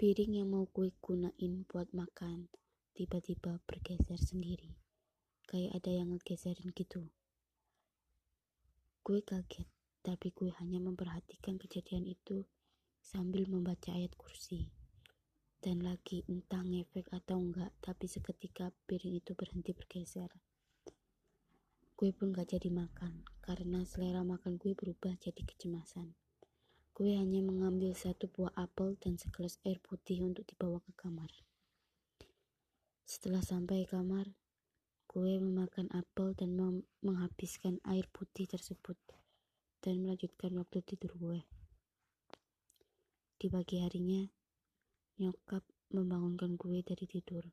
Piring yang mau gue gunain buat makan tiba-tiba bergeser sendiri kayak ada yang ngegeserin gitu. Gue kaget, tapi gue hanya memperhatikan kejadian itu sambil membaca ayat kursi. Dan lagi entah ngefek atau enggak, tapi seketika piring itu berhenti bergeser. Gue pun gak jadi makan, karena selera makan gue berubah jadi kecemasan. Gue hanya mengambil satu buah apel dan segelas air putih untuk dibawa ke kamar. Setelah sampai kamar, Gue memakan apel dan menghabiskan air putih tersebut dan melanjutkan waktu tidur gue. Di pagi harinya, nyokap membangunkan gue dari tidur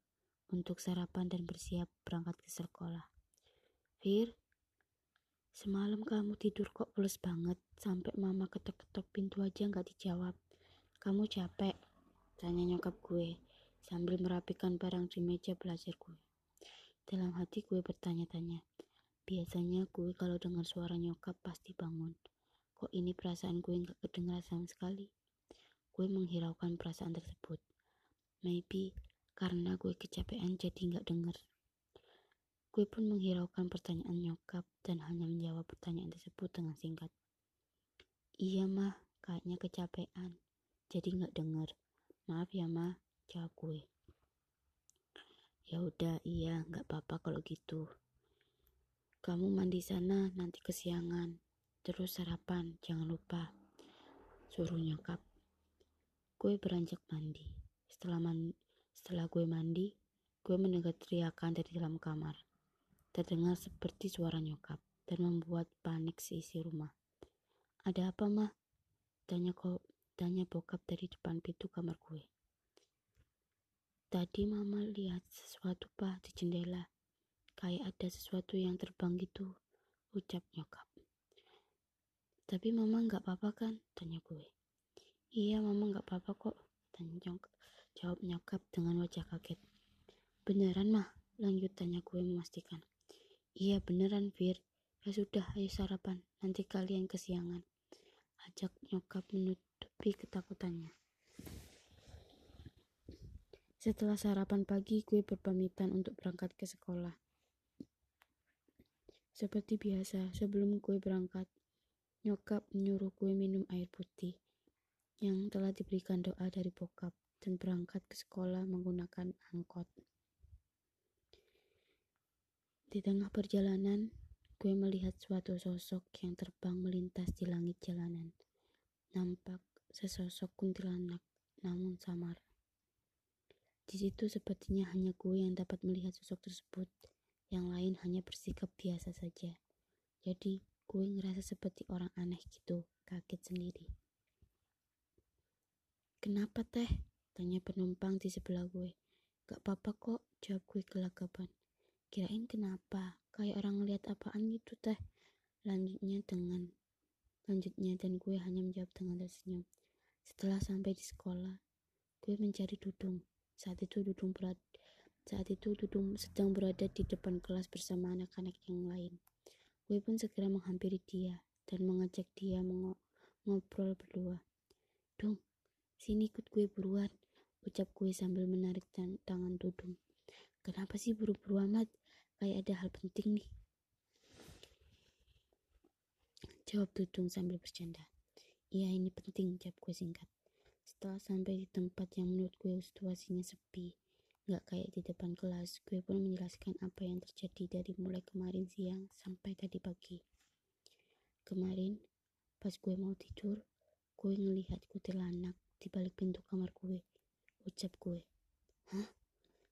untuk sarapan dan bersiap berangkat ke sekolah. Fir, semalam kamu tidur kok pulas banget sampai mama ketok-ketok pintu aja nggak dijawab. Kamu capek? Tanya nyokap gue sambil merapikan barang di meja belajar gue. Dalam hati gue bertanya-tanya. Biasanya gue kalau dengar suara nyokap pasti bangun. Kok ini perasaan gue nggak kedengar sama sekali? Gue menghiraukan perasaan tersebut. Maybe karena gue kecapean jadi nggak denger. Gue pun menghiraukan pertanyaan nyokap dan hanya menjawab pertanyaan tersebut dengan singkat. Iya mah, kayaknya kecapean. Jadi nggak denger. Maaf ya mah, jawab gue. Ya udah, iya, nggak apa-apa kalau gitu. Kamu mandi sana nanti kesiangan. Terus sarapan, jangan lupa. Suruh nyokap. Gue beranjak mandi. Setelah man setelah gue mandi, gue mendengar teriakan dari dalam kamar. Terdengar seperti suara nyokap dan membuat panik seisi rumah. Ada apa, mah? Tanya kok, tanya bokap dari depan pintu kamar gue. Tadi mama lihat sesuatu pak di jendela. Kayak ada sesuatu yang terbang gitu, ucap nyokap. Tapi mama nggak apa-apa kan? Tanya gue. Iya mama nggak apa-apa kok, tanya nyokap. Jawab nyokap dengan wajah kaget. Beneran mah? Lanjut tanya gue memastikan. Iya beneran Fir. Ya sudah, ayo sarapan. Nanti kalian kesiangan. Ajak nyokap menutupi ketakutannya. Setelah sarapan pagi, gue berpamitan untuk berangkat ke sekolah. Seperti biasa, sebelum gue berangkat, nyokap menyuruh gue minum air putih yang telah diberikan doa dari bokap dan berangkat ke sekolah menggunakan angkot. Di tengah perjalanan, gue melihat suatu sosok yang terbang melintas di langit jalanan. Nampak sesosok kuntilanak, namun samar. Di situ sepertinya hanya gue yang dapat melihat sosok tersebut. Yang lain hanya bersikap biasa saja. Jadi gue ngerasa seperti orang aneh gitu, kaget sendiri. Kenapa teh? Tanya penumpang di sebelah gue. Gak apa-apa kok, jawab gue gelagapan. Kirain kenapa? Kayak orang lihat apaan gitu teh. Lanjutnya dengan lanjutnya dan gue hanya menjawab dengan tersenyum. Setelah sampai di sekolah, gue mencari Dudung. Saat itu Dudung berat saat itu Dudung sedang berada di depan kelas bersama anak-anak yang lain. Gue pun segera menghampiri dia dan mengajak dia ngobrol berdua. Dung, sini ikut gue buruan, ucap gue sambil menarik tangan Dudung. Kenapa sih buru-buru amat? Kayak ada hal penting nih. Jawab Dudung sambil bercanda. Iya ini penting, jawab gue singkat. Setelah sampai di tempat yang menurut gue situasinya sepi, Gak kayak di depan kelas, gue pun menjelaskan apa yang terjadi dari mulai kemarin siang sampai tadi pagi. Kemarin, pas gue mau tidur, gue ngelihat kuntilanak di balik pintu kamar gue. Ucap gue, Hah?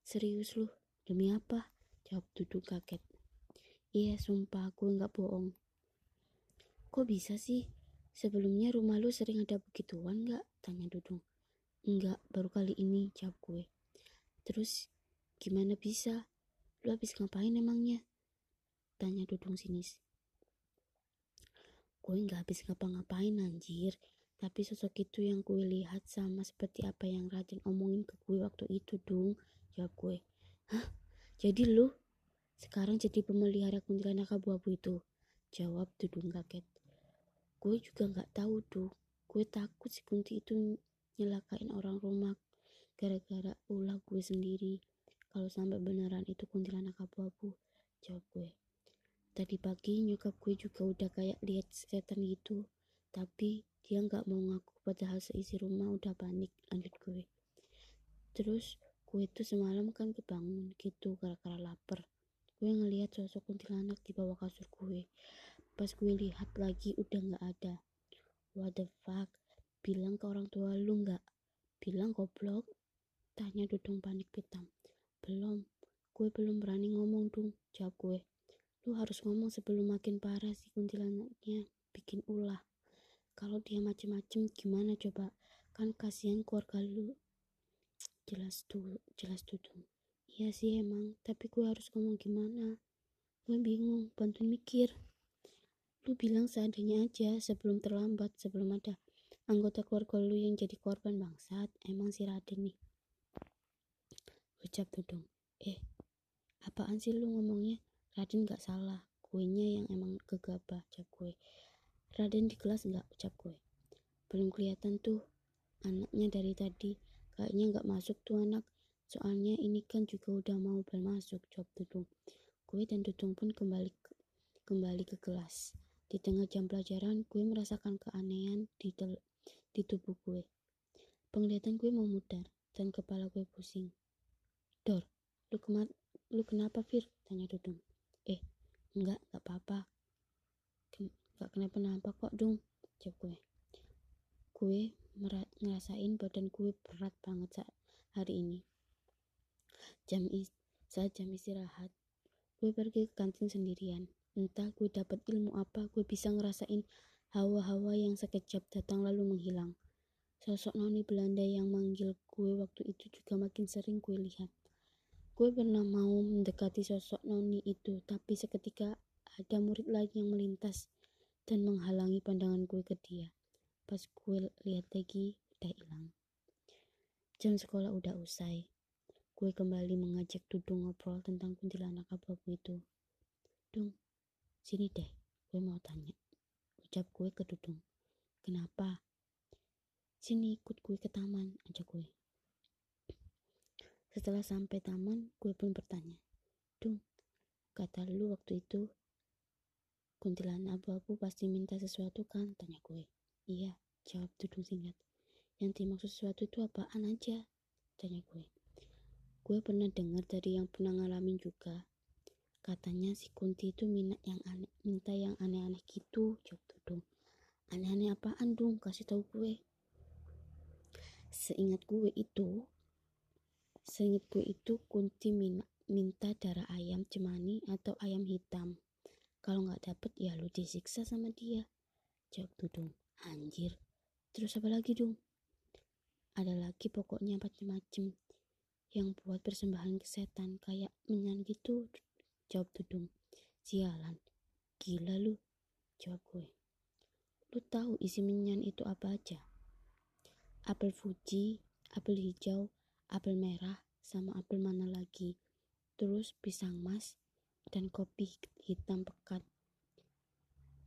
Serius lu? Demi apa? Jawab Dudung kaget. Iya, sumpah gue gak bohong. Kok bisa sih? Sebelumnya rumah lu sering ada begituan gak? Tanya Dudung. Enggak, baru kali ini, jawab gue. Terus gimana bisa? Lu habis ngapain emangnya? Tanya Dudung sinis. Gue nggak habis ngapa-ngapain anjir. Tapi sosok itu yang gue lihat sama seperti apa yang Raden omongin ke gue waktu itu dong. Jawab gue. Hah? Jadi lu sekarang jadi pemelihara kuntilanak abu-abu itu? Jawab Dudung kaget. Gue juga nggak tahu tuh. Gue takut si Kunti itu nyelakain orang rumah gara-gara ulah gue sendiri. Kalau sampai beneran itu kuntilanak abu-abu jawab gue. Tadi pagi nyokap gue juga udah kayak lihat setan gitu tapi dia nggak mau ngaku padahal seisi rumah udah panik lanjut gue. Terus gue itu semalam kan kebangun gitu gara-gara lapar. Gue ngelihat sosok kuntilanak di bawah kasur gue. Pas gue lihat lagi udah nggak ada what the fuck bilang ke orang tua lu nggak bilang goblok Tanya Dudung panik pitam. Belum, gue belum berani ngomong dong, jawab gue. Lu harus ngomong sebelum makin parah si kuntilanaknya bikin ulah. Kalau dia macem-macem gimana coba? Kan kasihan keluarga lu. Jelas tuh, jelas Dudung. Iya sih emang, tapi gue harus ngomong gimana? Gue bingung, bantuin mikir. Lu bilang seadanya aja sebelum terlambat, sebelum ada anggota keluarga lu yang jadi korban bangsat. Emang si Raden nih ucap Dudung. Eh, apaan sih lu ngomongnya? Raden gak salah, kuenya yang emang gegabah, ucap gue. Raden di kelas gak, ucap gue. Belum kelihatan tuh, anaknya dari tadi. Kayaknya gak masuk tuh anak, soalnya ini kan juga udah mau bel masuk, jawab Dudung. Gue dan Dudung pun kembali ke, kembali ke kelas. Di tengah jam pelajaran, gue merasakan keanehan di, di tubuh gue. Penglihatan gue memudar dan kepala gue pusing. Dor, lu, lu kenapa Fir? Tanya Dudung. Eh, enggak, enggak apa-apa. Enggak kenapa-napa kok, Dung. Jawab gue. Gue ngerasain badan gue berat banget saat hari ini. Jam is saat jam istirahat, gue pergi ke kantin sendirian. Entah gue dapat ilmu apa, gue bisa ngerasain hawa-hawa yang sekejap datang lalu menghilang. Sosok noni Belanda yang manggil gue waktu itu juga makin sering gue lihat. Gue pernah mau mendekati sosok noni itu, tapi seketika ada murid lagi yang melintas dan menghalangi pandangan gue ke dia. Pas gue lihat lagi, udah hilang. Jam sekolah udah usai. Gue kembali mengajak Dudung ngobrol tentang kuntilanak abu-abu itu. Dung, sini deh, gue mau tanya. Ucap gue ke Dudung. Kenapa? Sini ikut gue ke taman, ajak gue. Setelah sampai taman, gue pun bertanya, Dung, kata lu waktu itu, kuntilanak abu-abu pasti minta sesuatu kan? Tanya gue. Iya, jawab Dudung singkat. Yang dimaksud sesuatu itu apaan aja? Tanya gue. Gue pernah dengar dari yang pernah ngalamin juga. Katanya si Kunti itu minta yang aneh, minta yang aneh-aneh gitu, jawab Dudung. Aneh-aneh apaan dong? Kasih tahu gue. Seingat gue itu, Seingat gue itu Kunti minta darah ayam cemani atau ayam hitam. Kalau nggak dapet ya lu disiksa sama dia. Jawab Dudung. Anjir. Terus apa lagi dong? ada lagi pokoknya macem-macem yang buat persembahan ke setan kayak menyan gitu jawab Dudung sialan. Gila lu. Jawab gue. Lu tahu isi menyan itu apa aja? Apel Fuji apel hijau apel merah sama apel mana lagi? Terus pisang mas dan kopi hitam pekat.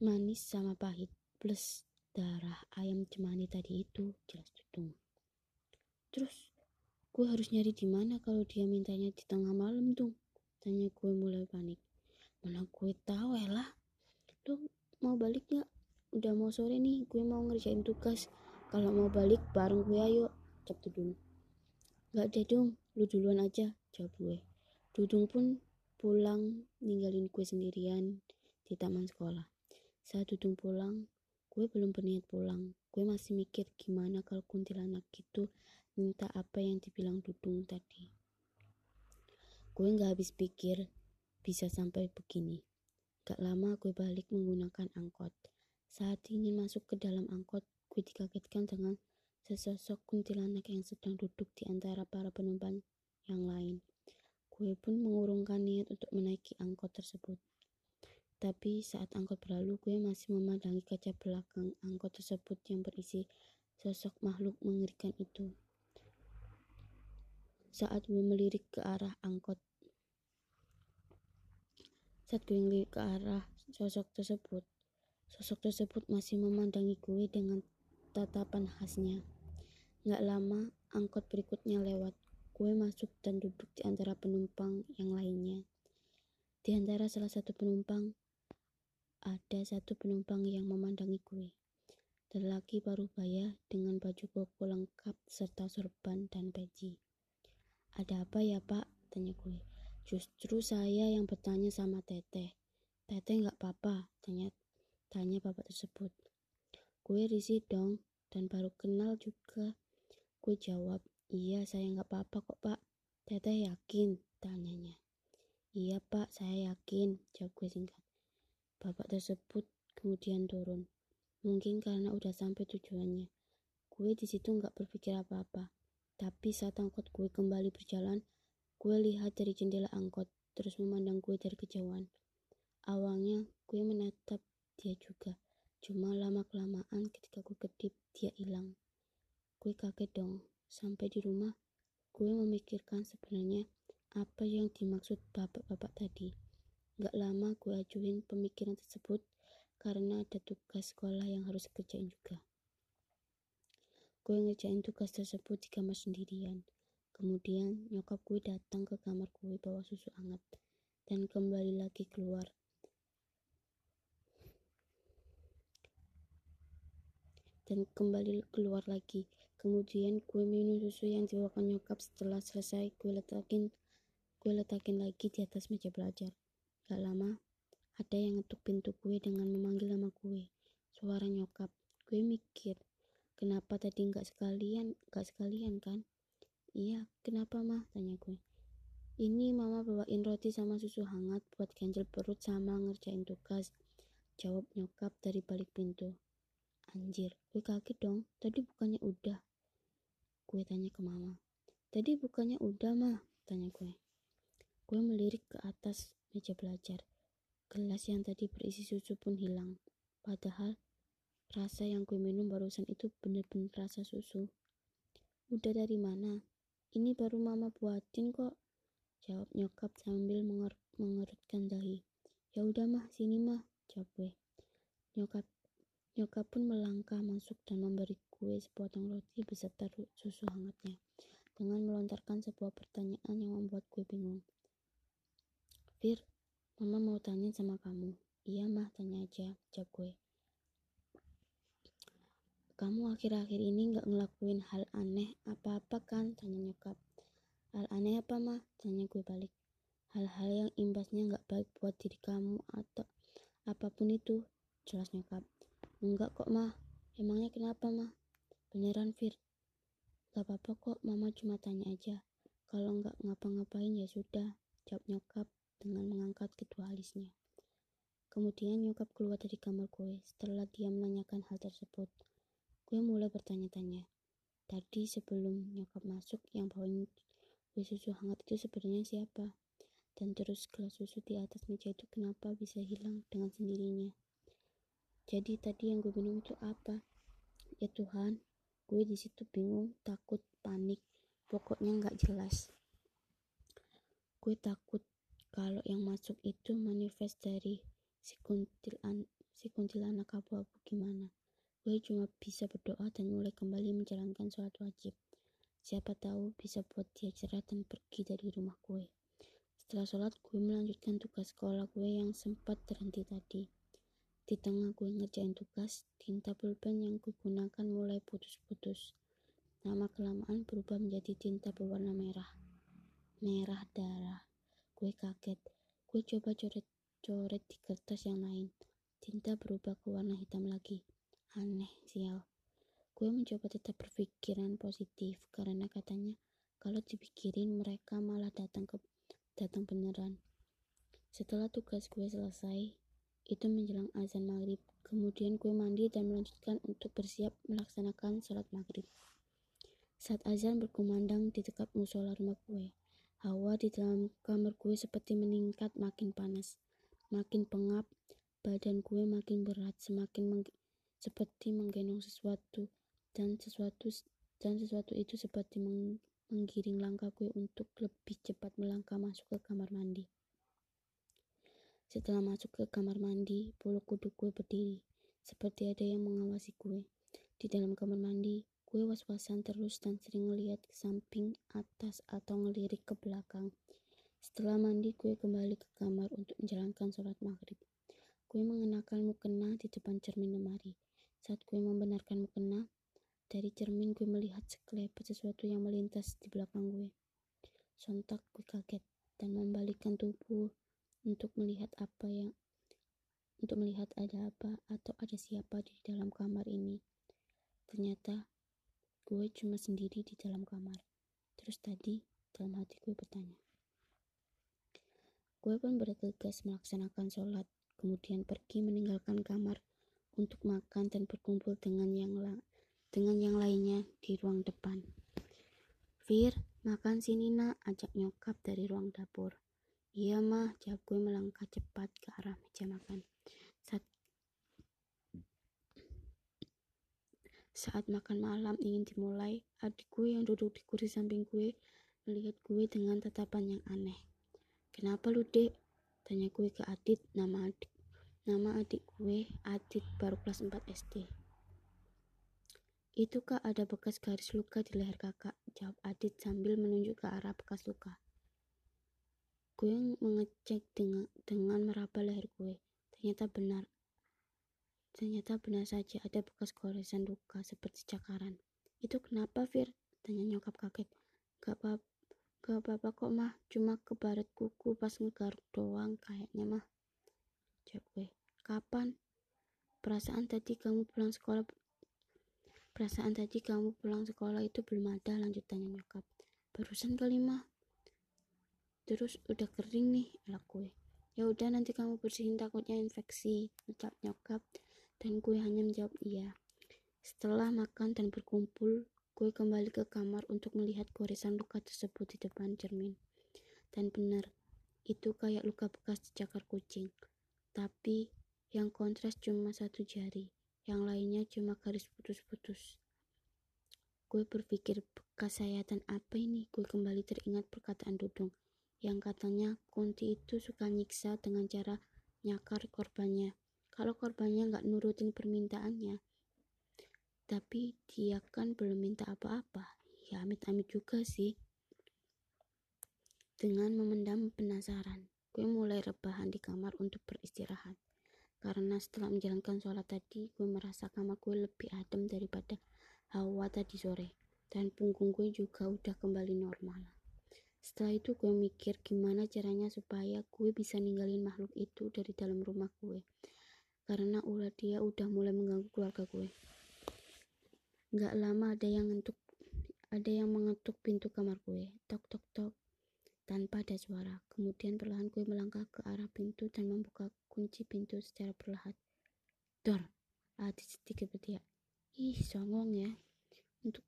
Manis sama pahit plus darah ayam cemani tadi itu jelas Dudung Terus gue harus nyari di mana kalau dia mintanya di tengah malam tuh? Tanya gue mulai panik. Mana gue tahu lah. Lu mau balik gak? Udah mau sore nih, gue mau ngerjain tugas. Kalau mau balik bareng gue ayo, cap Dudung. Gak deh dong, lu duluan aja, jawab gue. Dudung pun pulang ninggalin gue sendirian di taman sekolah. Saat Dudung pulang, gue belum berniat pulang. Gue masih mikir gimana kalau kuntilanak gitu minta apa yang dibilang Dudung tadi. Gue gak habis pikir bisa sampai begini. Gak lama gue balik menggunakan angkot. Saat ingin masuk ke dalam angkot, gue dikagetkan dengan sesosok kuntilanak yang sedang duduk di antara para penumpang yang lain. Gue pun mengurungkan niat untuk menaiki angkot tersebut. Tapi saat angkot berlalu, gue masih memandangi kaca belakang angkot tersebut yang berisi sosok makhluk mengerikan itu saat gue melirik ke arah angkot. Saat gue melirik ke arah sosok tersebut, sosok tersebut masih memandangi gue dengan tatapan khasnya. Gak lama, angkot berikutnya lewat. Gue masuk dan duduk di antara penumpang yang lainnya. Di antara salah satu penumpang, ada satu penumpang yang memandangi gue. Lelaki baru baya dengan baju koko lengkap serta sorban dan peci. Ada apa ya pak? Tanya gue. Justru saya yang bertanya sama teteh. Teteh nggak apa-apa? Tanya tanya bapak tersebut. Gue risih dong dan baru kenal juga. Gue jawab, iya saya nggak apa-apa kok pak. Teteh yakin? Tanyanya. Iya pak, saya yakin. Jawab gue singkat. Bapak tersebut kemudian turun. Mungkin karena udah sampai tujuannya. Gue di situ nggak berpikir apa-apa. Tapi saat angkot gue kembali berjalan, gue lihat dari jendela angkot, terus memandang gue dari kejauhan. Awalnya gue menatap dia juga, cuma lama-kelamaan ketika gue kedip, dia hilang. Gue kaget dong, sampai di rumah, gue memikirkan sebenarnya apa yang dimaksud bapak-bapak tadi. Gak lama gue ajuin pemikiran tersebut karena ada tugas sekolah yang harus kerjain juga. Gue ngerjain tugas tersebut di kamar sendirian. Kemudian nyokap gue datang ke kamar gue bawa susu hangat dan kembali lagi keluar. Dan kembali keluar lagi. Kemudian gue minum susu yang dibawakan nyokap setelah selesai gue letakin gue letakin lagi di atas meja belajar. Gak lama, ada yang ngetuk pintu gue dengan memanggil nama gue. Suara nyokap. Gue mikir, Kenapa tadi nggak sekalian, nggak sekalian kan? Iya, kenapa mah? Tanya gue. Ini mama bawain roti sama susu hangat buat ganjel perut sama ngerjain tugas. Jawab nyokap dari balik pintu. Anjir, gue kaget dong. Tadi bukannya udah. Gue tanya ke mama. Tadi bukannya udah mah? Tanya gue. Gue melirik ke atas meja belajar. Gelas yang tadi berisi susu pun hilang. Padahal Rasa yang gue minum barusan itu bener-bener rasa susu. Udah dari mana? Ini baru mama buatin kok. Jawab nyokap sambil menger mengerutkan dahi. Ya udah mah, sini mah, jawab gue. Nyokap nyokap pun melangkah masuk dan memberi gue sepotong roti beserta susu hangatnya. Dengan melontarkan sebuah pertanyaan yang membuat gue bingung. Fir, mama mau tanya sama kamu. Iya mah, tanya aja, jawab gue. Kamu akhir-akhir ini gak ngelakuin hal aneh apa-apa kan? Tanya nyokap. Hal aneh apa mah? Tanya gue balik. Hal-hal yang imbasnya gak baik buat diri kamu atau apa pun itu. Jelas nyokap. Enggak kok mah. Emangnya kenapa mah? Beneran Fir. Gak apa-apa kok, mama cuma tanya aja. Kalau nggak ngapa-ngapain ya sudah, jawab nyokap dengan mengangkat kedua alisnya. Kemudian nyokap keluar dari kamar gue setelah dia menanyakan hal tersebut. Gue mulai bertanya-tanya, Tadi sebelum nyokap masuk yang bawain kue susu hangat itu sebenarnya siapa? Dan terus gelas susu di atas meja itu kenapa bisa hilang dengan sendirinya? Jadi tadi yang gue minum itu apa? Ya Tuhan, gue di situ bingung, takut, panik, pokoknya nggak jelas. Gue takut kalau yang masuk itu manifest dari si kuntilan si kuntilanak abu-abu gimana gue cuma bisa berdoa dan mulai kembali menjalankan sholat wajib siapa tahu bisa buat dia cerah dan pergi dari rumah gue setelah sholat gue melanjutkan tugas sekolah gue yang sempat terhenti tadi di tengah gue ngerjain tugas tinta pulpen yang gue gunakan mulai putus-putus Nama kelamaan berubah menjadi tinta berwarna merah merah darah Gue kaget. Gue coba coret-coret di kertas yang lain. Tinta berubah ke warna hitam lagi. Aneh, sial. Gue mencoba tetap berpikiran positif karena katanya kalau dipikirin mereka malah datang ke datang beneran. Setelah tugas gue selesai, itu menjelang azan maghrib. Kemudian gue mandi dan melanjutkan untuk bersiap melaksanakan sholat maghrib. Saat azan berkumandang di dekat musola rumah gue, Hawa di dalam kamar gue seperti meningkat makin panas, makin pengap, badan gue makin berat, semakin seperti menggendong sesuatu dan sesuatu dan sesuatu itu seperti meng menggiring langkah gue untuk lebih cepat melangkah masuk ke kamar mandi. Setelah masuk ke kamar mandi, bulu kuduk gue berdiri, seperti ada yang mengawasi gue. Di dalam kamar mandi, Gue was-wasan terus dan sering ngeliat ke samping, atas, atau ngelirik ke belakang. Setelah mandi, gue kembali ke kamar untuk menjalankan sholat maghrib. Gue mengenakan mukena di depan cermin lemari. Saat gue membenarkan mukena, dari cermin gue melihat sekelebat sesuatu yang melintas di belakang gue. Sontak gue kaget dan membalikkan tubuh untuk melihat apa yang untuk melihat ada apa atau ada siapa di dalam kamar ini. Ternyata Gue cuma sendiri di dalam kamar. Terus tadi, dalam hati gue bertanya. Gue pun bergegas melaksanakan sholat, kemudian pergi meninggalkan kamar untuk makan dan berkumpul dengan yang dengan yang lainnya di ruang depan. Fir, makan sini nak, ajak nyokap dari ruang dapur. Iya mah, jawab gue melangkah cepat ke arah meja makan. Saat Saat makan malam ingin dimulai, adikku yang duduk di kursi samping gue melihat gue dengan tatapan yang aneh. Kenapa lu dek? Tanya gue ke Adit, nama adik. Nama adik gue, Adit, baru kelas 4 SD. Itu kak ada bekas garis luka di leher kakak, jawab Adit sambil menunjuk ke arah bekas luka. Gue mengecek dengan, dengan meraba leher gue. Ternyata benar, Ternyata benar saja ada bekas goresan luka seperti cakaran. Itu kenapa, Fir? Tanya nyokap kaget. Gak apa gak apa-apa kok, mah. Cuma kebaret kuku pas ngegaruk doang kayaknya, mah. Jawab. Kapan? Perasaan tadi kamu pulang sekolah Perasaan tadi kamu pulang sekolah itu belum ada lanjutannya nyokap. Barusan kali mah. Terus udah kering nih, elak. Ya udah nanti kamu bersihin takutnya infeksi, ucap nyokap dan gue hanya menjawab iya. Setelah makan dan berkumpul, gue kembali ke kamar untuk melihat goresan luka tersebut di depan cermin. Dan benar, itu kayak luka bekas dicakar kucing. Tapi yang kontras cuma satu jari, yang lainnya cuma garis putus-putus. Gue berpikir bekas apa ini? Gue kembali teringat perkataan Dudung yang katanya Kunti itu suka nyiksa dengan cara nyakar korbannya kalau korbannya nggak nurutin permintaannya. Tapi dia kan belum minta apa-apa. Ya amit-amit juga sih. Dengan memendam penasaran, gue mulai rebahan di kamar untuk beristirahat. Karena setelah menjalankan sholat tadi, gue merasa kamar gue lebih adem daripada hawa tadi sore. Dan punggung gue juga udah kembali normal. Setelah itu gue mikir gimana caranya supaya gue bisa ninggalin makhluk itu dari dalam rumah gue karena ulah dia udah mulai mengganggu keluarga gue. Gak lama ada yang ngetuk, ada yang mengetuk pintu kamar gue, tok tok tok, tanpa ada suara. Kemudian perlahan gue melangkah ke arah pintu dan membuka kunci pintu secara perlahan. Dor, Adit sedikit berteriak. Ih, songong ya. Untuk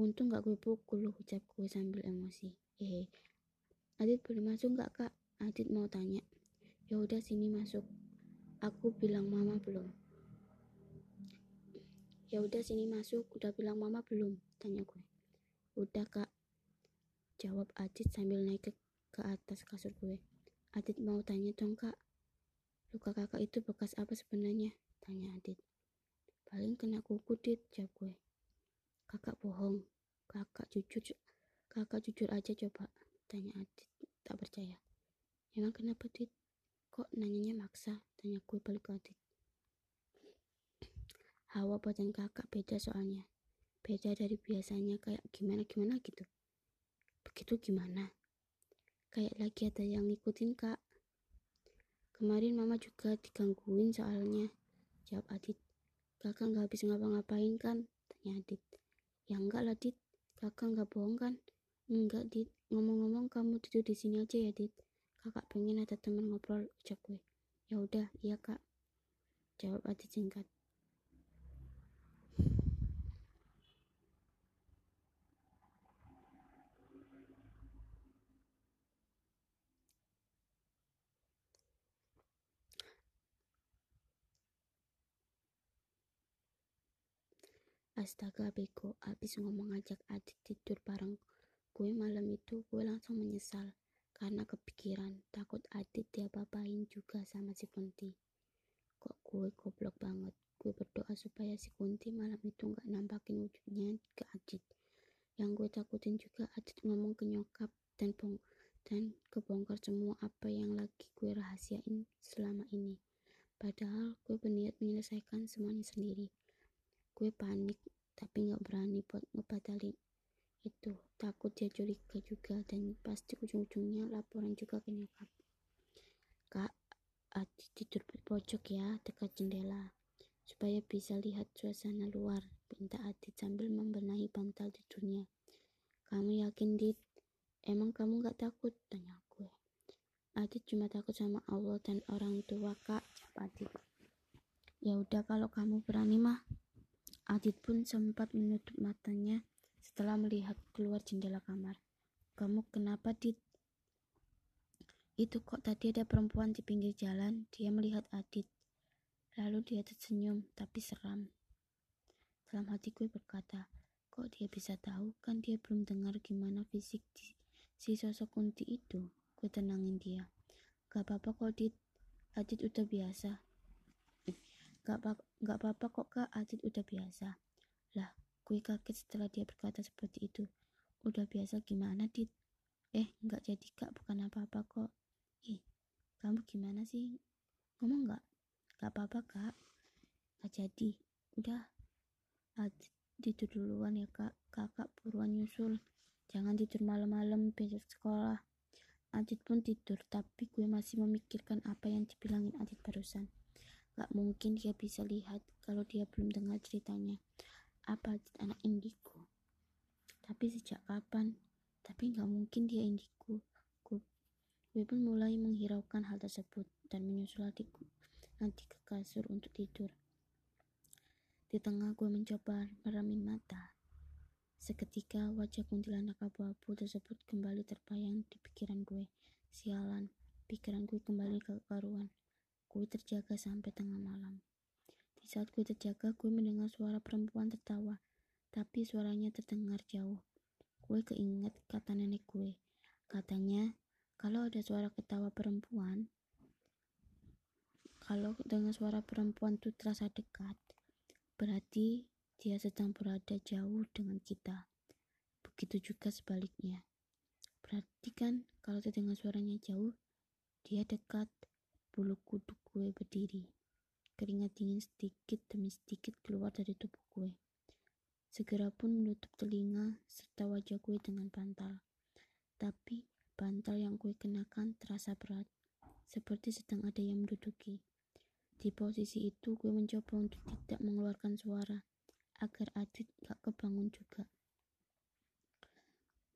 Untung gak gue pukul, ucap gue sambil emosi. Eh, Adit boleh masuk gak kak? Adit mau tanya. Ya udah sini masuk. Aku bilang mama belum. Ya udah sini masuk. Udah bilang mama belum? Tanya gue. Udah kak. Jawab Adit sambil naik ke, ke atas kasur gue. Adit mau tanya dong kak. Luka kakak itu bekas apa sebenarnya? Tanya Adit. Paling kena kuku dit, jawab gue. Kakak bohong. Kakak jujur. Kakak jujur aja coba. Tanya Adit. Tak percaya. Emang kenapa dit? Kok nanyanya maksa? Tanya gue balik ke Adit. Hawa badan kakak beda soalnya. Beda dari biasanya kayak gimana-gimana gitu. Begitu gimana? Kayak lagi ada yang ngikutin kak. Kemarin mama juga digangguin soalnya. Jawab Adit. Kakak nggak habis ngapa-ngapain kan? Tanya Adit. Ya enggak lah Dit. Kakak nggak bohong kan? Enggak Dit. Ngomong-ngomong kamu tidur di sini aja ya Dit. Kakak pengen ada teman ngobrol ucap gue. Ya udah, iya kak. Jawab Adit singkat. Astaga beko, abis ngomong ngajak adik tidur bareng gue malam itu gue langsung menyesal karena kepikiran takut Adit dia bapain juga sama si Kunti. Kok gue goblok banget. Gue berdoa supaya si Kunti malam itu nggak nampakin wujudnya ke Adit. Yang gue takutin juga Adit ngomong ke nyokap dan bong dan kebongkar semua apa yang lagi gue rahasiain selama ini. Padahal gue berniat menyelesaikan semuanya sendiri gue panik tapi nggak berani buat ngebatalin itu. Takut dia curiga juga dan pasti ujung-ujungnya laporan juga ke nyokap. Kak Adi tidur di pojok ya dekat jendela supaya bisa lihat suasana luar. Pinta Adit sambil membenahi bantal tidurnya. Kamu yakin Dit? Emang kamu gak takut? Tanya gue. Adit cuma takut sama Allah dan orang tua kak Adit ya udah kalau kamu berani mah Adit pun sempat menutup matanya setelah melihat keluar jendela kamar. Kamu kenapa, Dit? Itu kok tadi ada perempuan di pinggir jalan, dia melihat Adit. Lalu dia tersenyum, tapi seram. Dalam hati gue berkata, kok dia bisa tahu kan dia belum dengar gimana fisik si sosok kunti itu. Gue tenangin dia. Gak apa-apa kok, Dit. Adit udah biasa. Gak apa-apa kok kak, Adit udah biasa. Lah, gue kaget setelah dia berkata seperti itu. Udah biasa gimana, Dit? Eh, nggak jadi kak, bukan apa-apa kok. Ih, kamu gimana sih? Ngomong nggak? Gak apa-apa kak. Gak jadi. Udah. Adit tidur duluan ya kak. Kakak buruan nyusul. Jangan tidur malam-malam besok sekolah. Adit pun tidur, tapi gue masih memikirkan apa yang dibilangin Adit barusan. Gak mungkin dia bisa lihat kalau dia belum dengar ceritanya. Apa anak indigo? Tapi sejak kapan? Tapi gak mungkin dia indigo. Gue, pun mulai menghiraukan hal tersebut dan menyusul adikku nanti ke kasur untuk tidur. Di tengah gue mencoba meramin mata. Seketika wajah kuntilanak abu-abu tersebut kembali terbayang di pikiran gue. Sialan, pikiran gue kembali ke karuan. Gue terjaga sampai tengah malam. Di saat gue terjaga, gue mendengar suara perempuan tertawa, tapi suaranya terdengar jauh. Gue keinget kata nenek gue. Katanya, kalau ada suara ketawa perempuan, kalau dengan suara perempuan itu terasa dekat, berarti dia sedang berada jauh dengan kita. Begitu juga sebaliknya. Berarti kan kalau terdengar suaranya jauh, dia dekat. Bulu kuduk gue berdiri. Keringat dingin sedikit demi sedikit keluar dari tubuh gue. Segera pun menutup telinga serta wajah gue dengan bantal. Tapi bantal yang gue kenakan terasa berat, seperti sedang ada yang menduduki. Di posisi itu gue mencoba untuk tidak mengeluarkan suara, agar Adit gak kebangun juga.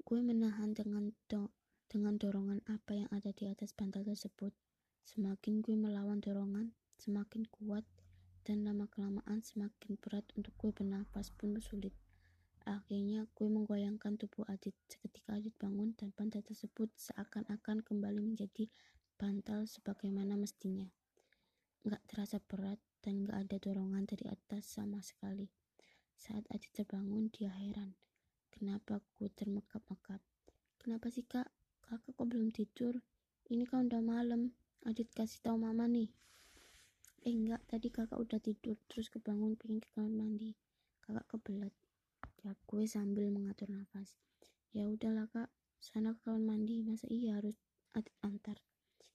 Gue menahan dengan do dengan dorongan apa yang ada di atas bantal tersebut. Semakin gue melawan dorongan, semakin kuat dan lama-kelamaan semakin berat untuk gue bernafas pun sulit. Akhirnya gue menggoyangkan tubuh Adit. Seketika Adit bangun dan pantai tersebut seakan-akan kembali menjadi bantal sebagaimana mestinya. Gak terasa berat dan gak ada dorongan dari atas sama sekali. Saat Adit terbangun, dia heran. Kenapa gue termekap-mekap? Kenapa sih kak? Kakak kok belum tidur? Ini kan udah malam. Adit kasih tahu mama nih. Eh enggak, tadi kakak udah tidur terus kebangun pengen ke kamar mandi. Kakak kebelet. Jawab gue sambil mengatur nafas. Ya udahlah kak, sana ke kamar mandi. Masa iya harus Adit antar?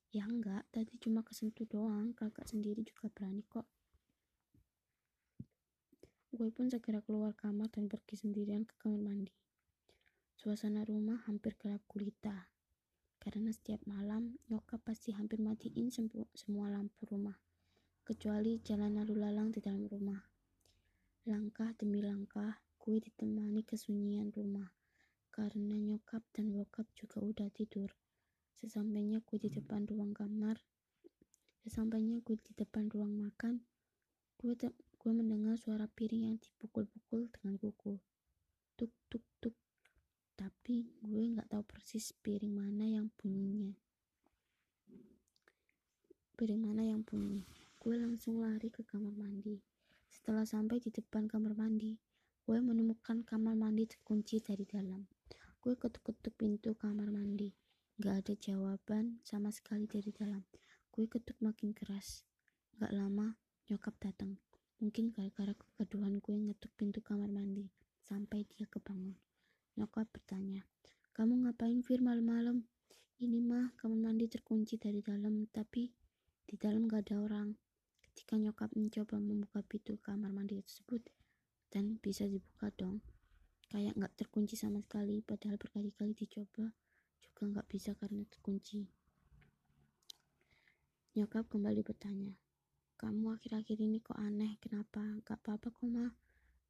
Ya enggak, tadi cuma kesentuh doang. Kakak sendiri juga berani kok. Gue pun segera keluar kamar dan pergi sendirian ke kamar mandi. Suasana rumah hampir gelap gulita. Karena setiap malam, nyokap pasti hampir matiin semua lampu rumah. Kecuali jalan lalu lalang di dalam rumah. Langkah demi langkah, gue ditemani kesunyian rumah. Karena nyokap dan bokap juga udah tidur. Sesampainya gue di depan ruang kamar, sesampainya gue di depan ruang makan, gue gue mendengar suara piring yang dipukul-pukul dengan kuku. Tuk tuk tuk. Tapi gue nggak tahu persis piring mana yang bunyinya. Piring mana yang bunyi. Gue langsung lari ke kamar mandi. Setelah sampai di depan kamar mandi, gue menemukan kamar mandi terkunci dari dalam. Gue ketuk-ketuk pintu kamar mandi. Gak ada jawaban sama sekali dari dalam. Gue ketuk makin keras. Gak lama, nyokap datang. Mungkin gara-gara kegaduhan gue ngetuk pintu kamar mandi sampai dia kebangun. Nyokap bertanya, kamu ngapain Fir malam-malam? Ini mah kamar mandi terkunci dari dalam, tapi di dalam gak ada orang. Ketika nyokap mencoba membuka pintu kamar mandi tersebut, dan bisa dibuka dong. Kayak gak terkunci sama sekali, padahal berkali-kali dicoba juga gak bisa karena terkunci. Nyokap kembali bertanya, kamu akhir-akhir ini kok aneh, kenapa? Gak apa-apa kok, mah.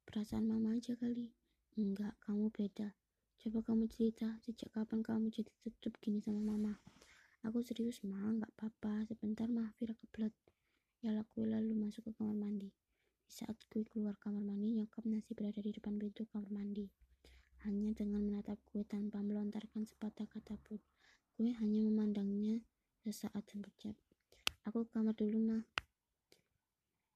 Perasaan mama aja kali. Enggak, kamu beda. Coba kamu cerita, sejak kapan kamu jadi tetep gini sama mama? Aku serius, mah, gak apa-apa. Sebentar, mah, Fira kebelet. Ya laku lalu masuk ke kamar mandi. Di saat gue keluar kamar mandi, nyokap masih berada di depan pintu kamar mandi. Hanya dengan menatap gue tanpa melontarkan sepatah kata pun. Gue hanya memandangnya sesaat dan berucap, Aku ke kamar dulu, mah.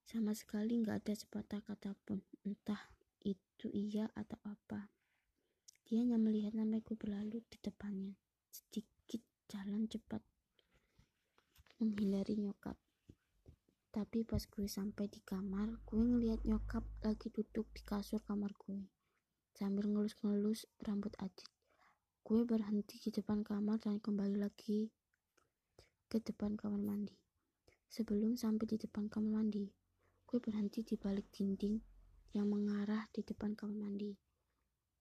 Sama sekali nggak ada sepatah kata pun, entah itu iya atau apa. Dia hanya melihat gue berlalu di depannya, sedikit jalan cepat menghindari nyokap. Tapi pas gue sampai di kamar, gue ngeliat nyokap lagi duduk di kasur kamar gue. Sambil ngelus-ngelus rambut Adit. Gue berhenti di depan kamar dan kembali lagi ke depan kamar mandi. Sebelum sampai di depan kamar mandi, Gue berhenti di balik dinding yang mengarah di depan kamar mandi.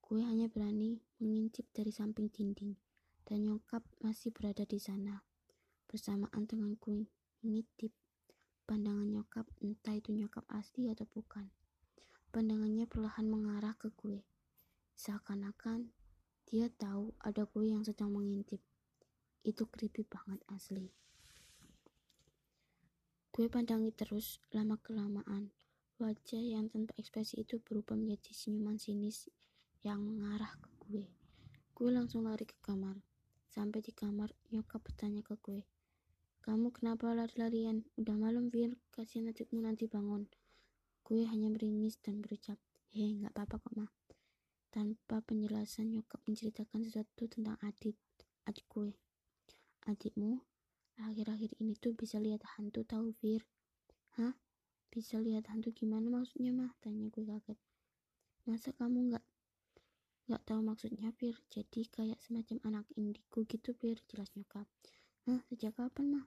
Gue hanya berani mengintip dari samping dinding, dan nyokap masih berada di sana. Bersamaan dengan gue mengintip, pandangan nyokap entah itu nyokap asli atau bukan. Pandangannya perlahan mengarah ke gue. Seakan-akan dia tahu ada gue yang sedang mengintip. Itu creepy banget asli. Gue pandangi terus lama-kelamaan. Wajah yang tanpa ekspresi itu berubah menjadi senyuman sinis yang mengarah ke gue. Gue langsung lari ke kamar. Sampai di kamar, nyokap bertanya ke gue. Kamu kenapa lari-larian? Udah malam, Vir. Kasihan adikmu nanti bangun. Gue hanya meringis dan berucap, Hei, gak apa-apa kok, Ma. Tanpa penjelasan, nyokap menceritakan sesuatu tentang adik, adik gue. Adikmu? Akhir-akhir ini tuh bisa lihat hantu tahu Fir. Hah? Bisa lihat hantu gimana maksudnya mah? Tanya gue kaget. Masa kamu nggak nggak tahu maksudnya Fir? Jadi kayak semacam anak indigo gitu Fir, jelas nyokap. Hah? Sejak kapan mah?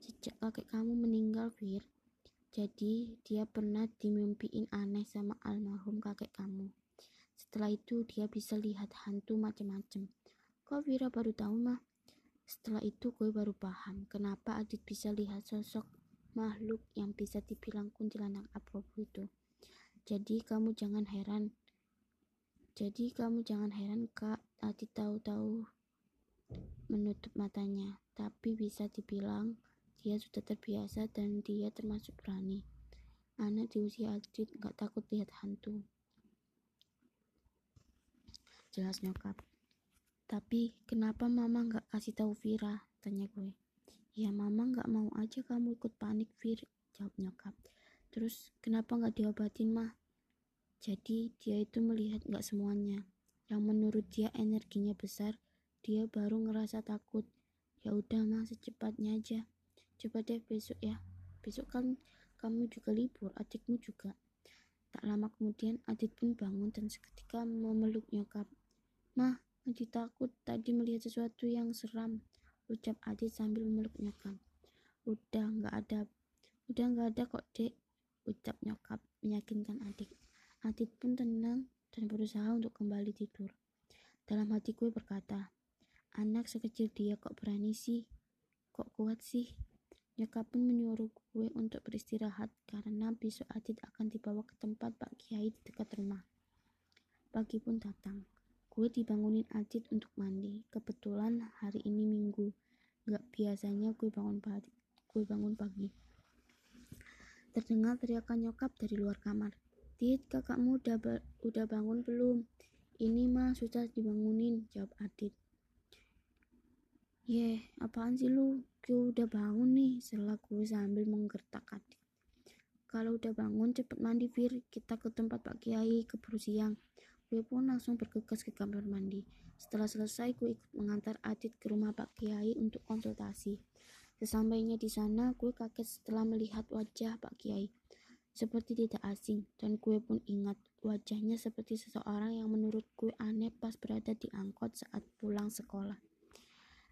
Sejak kakek kamu meninggal Fir. Jadi dia pernah dimimpiin aneh sama almarhum kakek kamu. Setelah itu dia bisa lihat hantu macam-macam. Kok Vira baru tahu mah? Setelah itu gue baru paham kenapa Adit bisa lihat sosok makhluk yang bisa dibilang kuntilanak abu itu. Jadi kamu jangan heran. Jadi kamu jangan heran kak Adit tahu-tahu menutup matanya. Tapi bisa dibilang dia sudah terbiasa dan dia termasuk berani. Anak di usia Adit gak takut lihat hantu. jelas nyokap. Tapi kenapa mama nggak kasih tahu Vira? Tanya gue. Ya mama nggak mau aja kamu ikut panik Vir, jawab nyokap. Terus kenapa nggak diobatin mah? Jadi dia itu melihat nggak semuanya. Yang menurut dia energinya besar, dia baru ngerasa takut. Ya udah mah secepatnya aja. Coba deh besok ya. Besok kan kamu juga libur, adikmu juga. Tak lama kemudian Adit pun bangun dan seketika memeluk nyokap. Mah, Adit takut tadi melihat sesuatu yang seram, ucap Adit sambil memeluk nyokap. Udah nggak ada, udah nggak ada kok dek, ucap nyokap meyakinkan adik. Adit pun tenang dan berusaha untuk kembali tidur. Dalam hati gue berkata, anak sekecil dia kok berani sih? Kok kuat sih? Nyokap pun menyuruh gue untuk beristirahat karena besok Adit akan dibawa ke tempat Pak Kiai di dekat rumah. Pagi pun datang. Gue dibangunin Adit untuk mandi. Kebetulan hari ini minggu. Gak biasanya gue bangun pagi. Gue bangun pagi. Terdengar teriakan nyokap dari luar kamar. Adit, kakakmu udah, udah bangun belum? Ini mah sudah dibangunin, jawab Adit. Yeh, apaan sih lu? Gue udah bangun nih, setelah gue sambil menggertak Adit. Kalau udah bangun, cepet mandi, Fir. Kita ke tempat Pak Kiai, keburu siang. Gue pun langsung bergegas ke kamar mandi. Setelah selesai, gue ikut mengantar Adit ke rumah Pak Kiai untuk konsultasi. Sesampainya di sana, gue kaget setelah melihat wajah Pak Kiai seperti tidak asing, dan gue pun ingat wajahnya seperti seseorang yang menurut gue aneh pas berada di angkot saat pulang sekolah.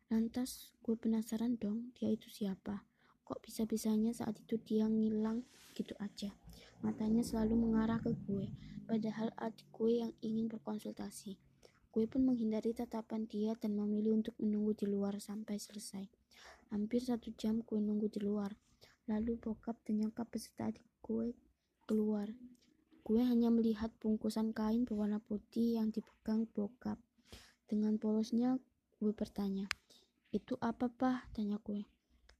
Lantas gue penasaran dong, dia itu siapa? Kok bisa-bisanya saat itu dia ngilang gitu aja? Matanya selalu mengarah ke gue, padahal adik gue yang ingin berkonsultasi. Gue pun menghindari tatapan dia dan memilih untuk menunggu di luar sampai selesai. Hampir satu jam gue nunggu di luar. Lalu bokap dan nyokap beserta adik gue keluar. Gue hanya melihat bungkusan kain berwarna putih yang dipegang bokap. Dengan polosnya, gue bertanya, itu apa pah? Tanya gue.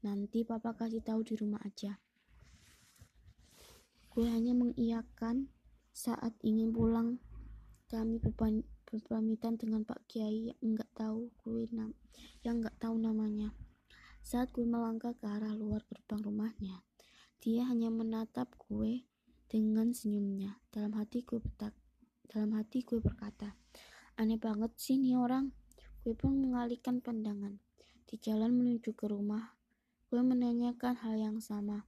Nanti papa kasih tahu di rumah aja. Gue hanya mengiyakan saat ingin pulang. Kami berpamitan dengan Pak Kiai yang enggak tahu gue nam yang enggak tahu namanya. Saat gue melangkah ke arah luar gerbang rumahnya, dia hanya menatap gue dengan senyumnya. Dalam hati gue betak, dalam hati gue berkata, aneh banget sih nih orang. Gue pun mengalihkan pandangan. Di jalan menuju ke rumah, gue menanyakan hal yang sama.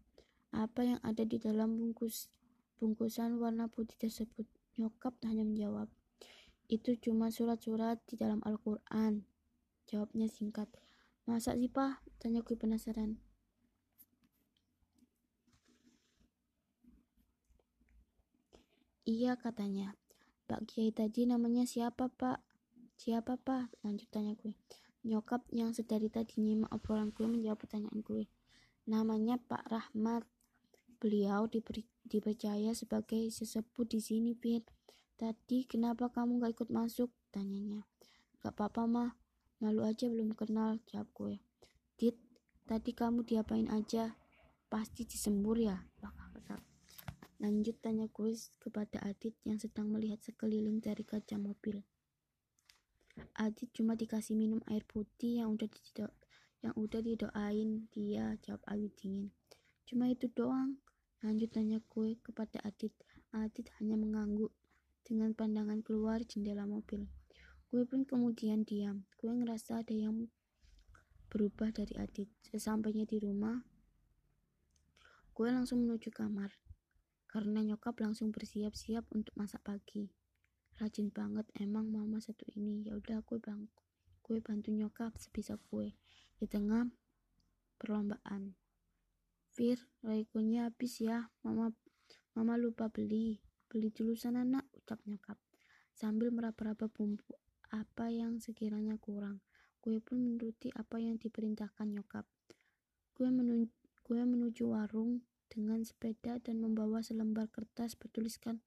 Apa yang ada di dalam bungkus bungkusan warna putih tersebut? Nyokap hanya menjawab, itu cuma surat-surat di dalam Al-Quran. Jawabnya singkat. Masa sih, Pak? Tanya gue penasaran. Iya katanya. Pak Kiai tadi namanya siapa pak? Siapa pak? Lanjut tanya gue. Nyokap yang sedari tadi nyimak obrolan gue menjawab pertanyaan gue. Namanya Pak Rahmat. Beliau diberi, dipercaya sebagai sesepuh di sini, Pin. Tadi kenapa kamu gak ikut masuk? Tanyanya. Gak apa-apa mah. Malu aja belum kenal, jawab gue. Dit, tadi kamu diapain aja? Pasti disembur ya? Lanjut tanya gue kepada Adit yang sedang melihat sekeliling dari kaca mobil. Adit cuma dikasih minum air putih yang udah dido yang udah didoain dia jawab Ayu dingin. Cuma itu doang. Lanjut tanya gue kepada Adit. Adit hanya mengangguk dengan pandangan keluar jendela mobil. Gue pun kemudian diam. Gue ngerasa ada yang berubah dari Adit. Sesampainya di rumah, gue langsung menuju kamar karena nyokap langsung bersiap-siap untuk masak pagi. Rajin banget emang mama satu ini. Ya udah gue bang, gue bantu nyokap sebisa gue di tengah perlombaan. Fir, raikonya habis ya. Mama mama lupa beli. Beli dulu sana nak, ucap nyokap. Sambil meraba-raba bumbu apa yang sekiranya kurang. Gue pun menuruti apa yang diperintahkan nyokap. Gue menuju, gue menuju warung dengan sepeda dan membawa selembar kertas bertuliskan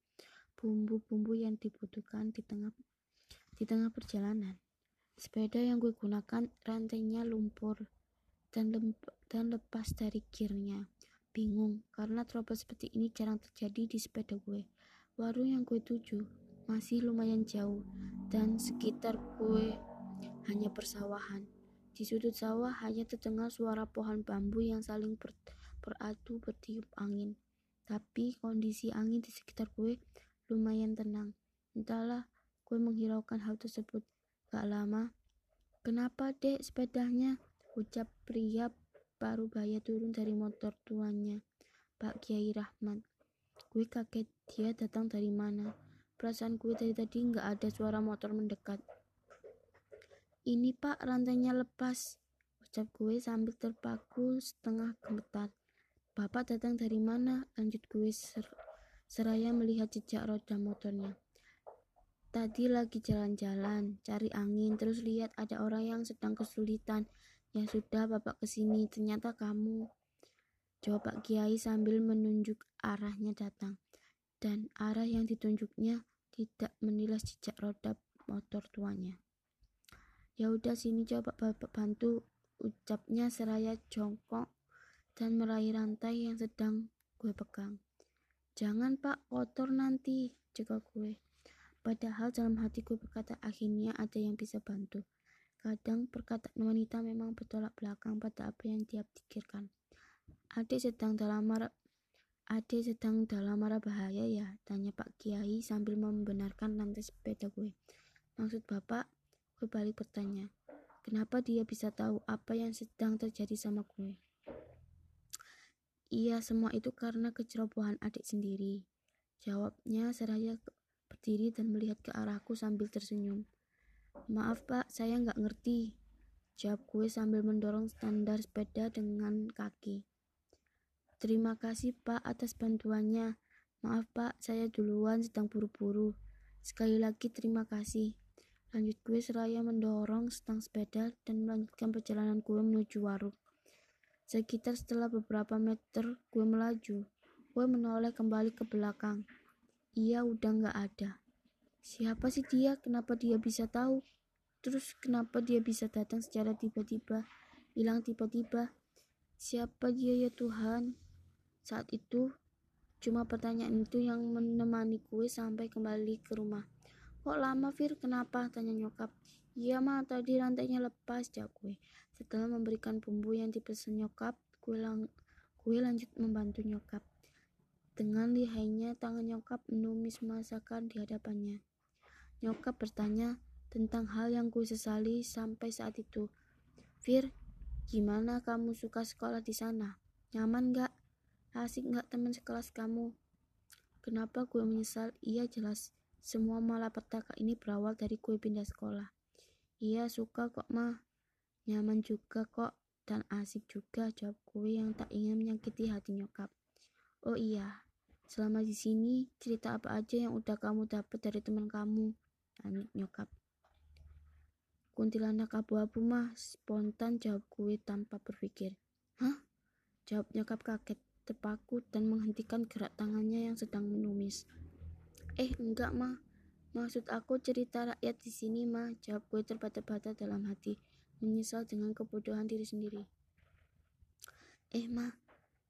bumbu-bumbu yang dibutuhkan di tengah di tengah perjalanan. Sepeda yang gue gunakan rantainya lumpur dan dan lepas dari gearnya. Bingung karena trouble seperti ini jarang terjadi di sepeda gue. Warung yang gue tuju masih lumayan jauh dan sekitar kue hanya persawahan. Di sudut sawah hanya terdengar suara pohon bambu yang saling ber, beradu bertiup angin. Tapi kondisi angin di sekitar kue lumayan tenang. Entahlah, kue menghiraukan hal tersebut. Gak lama, kenapa dek sepedanya? Ucap pria baru baya turun dari motor tuanya, Pak Kiai Rahmat. Gue kaget dia datang dari mana. Perasaan gue dari tadi nggak ada suara motor mendekat. Ini pak rantainya lepas. Ucap gue sambil terpaku setengah gemetar. Bapak datang dari mana? Lanjut gue ser seraya melihat jejak roda motornya. Tadi lagi jalan-jalan, cari angin, terus lihat ada orang yang sedang kesulitan. Ya sudah, bapak ke sini, ternyata kamu. Jawab Pak Kiai sambil menunjuk arahnya datang dan arah yang ditunjuknya tidak menilas jejak roda motor tuanya. Ya udah sini coba bapak bantu ucapnya seraya jongkok dan meraih rantai yang sedang gue pegang. Jangan pak kotor nanti, jaga gue. Padahal dalam hati gue berkata akhirnya ada yang bisa bantu. Kadang perkataan wanita memang bertolak belakang pada apa yang dia pikirkan. Adik sedang dalam marah Ade sedang dalam marah bahaya ya? Tanya Pak Kiai sambil membenarkan lantai sepeda gue. Maksud Bapak, gue balik bertanya. Kenapa dia bisa tahu apa yang sedang terjadi sama gue? Iya, semua itu karena kecerobohan adik sendiri. Jawabnya seraya berdiri dan melihat ke arahku sambil tersenyum. Maaf pak, saya nggak ngerti. Jawab gue sambil mendorong standar sepeda dengan kaki. Terima kasih Pak atas bantuannya. Maaf Pak, saya duluan sedang buru-buru. Sekali lagi terima kasih. Lanjut gue seraya mendorong stang sepeda dan melanjutkan perjalanan gue menuju warung. Sekitar setelah beberapa meter gue melaju. Gue menoleh kembali ke belakang. Ia udah nggak ada. Siapa sih dia? Kenapa dia bisa tahu? Terus kenapa dia bisa datang secara tiba-tiba? Bilang tiba-tiba. Siapa dia ya Tuhan? Saat itu, cuma pertanyaan itu yang menemani kue sampai kembali ke rumah. Kok lama Fir? Kenapa? Tanya nyokap. Iya mah tadi rantainya lepas jawab kue. Setelah memberikan bumbu yang dipesan nyokap, kue, lang kue lanjut membantu nyokap. Dengan lihainya tangan nyokap menumis masakan di hadapannya. Nyokap bertanya tentang hal yang kue sesali sampai saat itu. Fir, gimana kamu suka sekolah di sana? Nyaman gak? Asik nggak teman sekelas kamu? Kenapa gue menyesal? Iya jelas, semua malapetaka ini berawal dari gue pindah sekolah. Iya suka kok mah, nyaman juga kok, dan asik juga jawab gue yang tak ingin menyakiti hati nyokap. Oh iya, selama di sini cerita apa aja yang udah kamu dapat dari teman kamu? Lanjut nyokap. Kuntilanak abu-abu mah, spontan jawab gue tanpa berpikir. Hah? Jawab nyokap kaget terpaku dan menghentikan gerak tangannya yang sedang menumis. Eh, enggak, mah. Maksud aku cerita rakyat di sini, mah. Jawab gue terbata-bata dalam hati, menyesal dengan kebodohan diri sendiri. Eh, mah.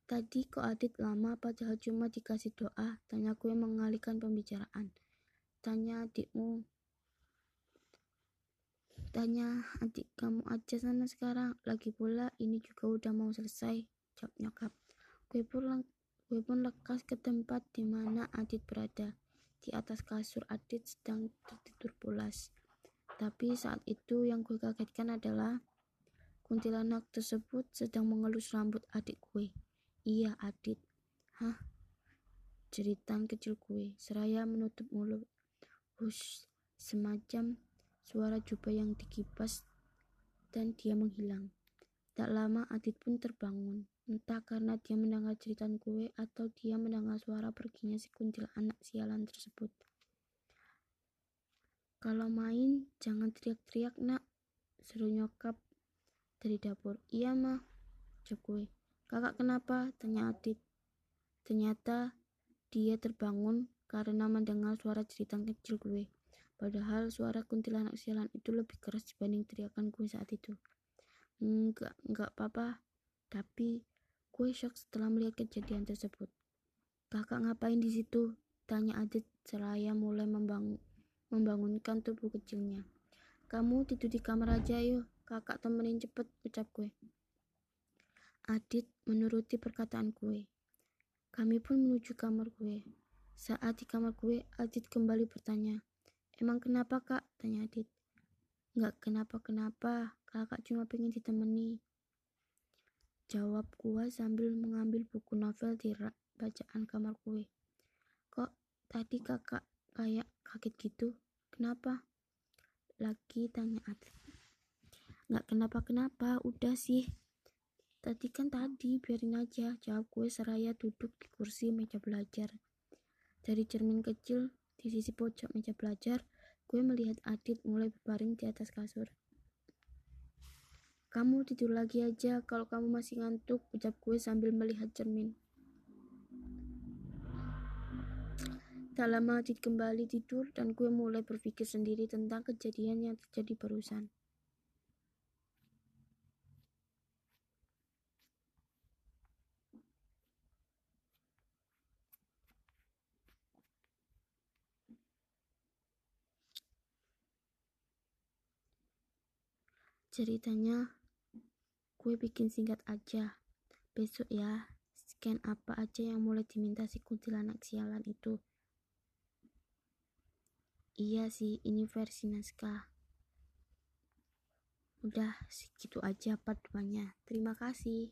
Tadi kok Adit lama padahal cuma dikasih doa, tanya gue mengalihkan pembicaraan. Tanya adikmu. Tanya adik kamu aja sana sekarang. Lagi pula ini juga udah mau selesai, jawab nyokap. Gue pun, gue pun lekas ke tempat di mana Adit berada. Di atas kasur Adit sedang tertidur pulas. Tapi saat itu yang gue kagetkan adalah kuntilanak tersebut sedang mengelus rambut adik gue. Iya, Adit. Hah? Jeritan kecil gue, seraya menutup mulut. Hush, semacam suara jubah yang dikipas dan dia menghilang. Tak lama Adit pun terbangun. Entah karena dia mendengar cerita gue atau dia mendengar suara perginya si kuntil anak sialan tersebut. Kalau main, jangan teriak-teriak nak, seru nyokap dari dapur. Iya mah, jawab gue. Kakak kenapa? Tanya Adit. Ternyata dia terbangun karena mendengar suara cerita kecil gue. Padahal suara kuntilanak sialan itu lebih keras dibanding teriakan gue saat itu. Enggak, enggak apa-apa. Tapi Gue shock setelah melihat kejadian tersebut. Kakak ngapain di situ? Tanya Adit seraya mulai membangun, membangunkan tubuh kecilnya. Kamu tidur di kamar aja yuk, kakak temenin cepet, ucap gue. Adit menuruti perkataan gue. Kami pun menuju kamar gue. Saat di kamar gue, Adit kembali bertanya, Emang kenapa kak? Tanya Adit. Nggak kenapa-kenapa, kakak cuma pengen ditemani. Jawab gue sambil mengambil buku novel di bacaan kamar gue. Kok tadi kakak kayak kaget gitu? Kenapa? Lagi tanya Adit. Nggak kenapa-kenapa, udah sih. Tadi kan tadi, biarin aja, jawab gue seraya duduk di kursi meja belajar. Dari cermin kecil di sisi pojok meja belajar, gue melihat Adit mulai berbaring di atas kasur. Kamu tidur lagi aja kalau kamu masih ngantuk, ucap gue sambil melihat cermin. Tak lama Adit kembali tidur dan gue mulai berpikir sendiri tentang kejadian yang terjadi barusan. Ceritanya gue bikin singkat aja. Besok ya, scan apa aja yang mulai diminta si kuntilanak sialan itu. Iya sih, ini versi naskah. Udah segitu aja part Terima kasih.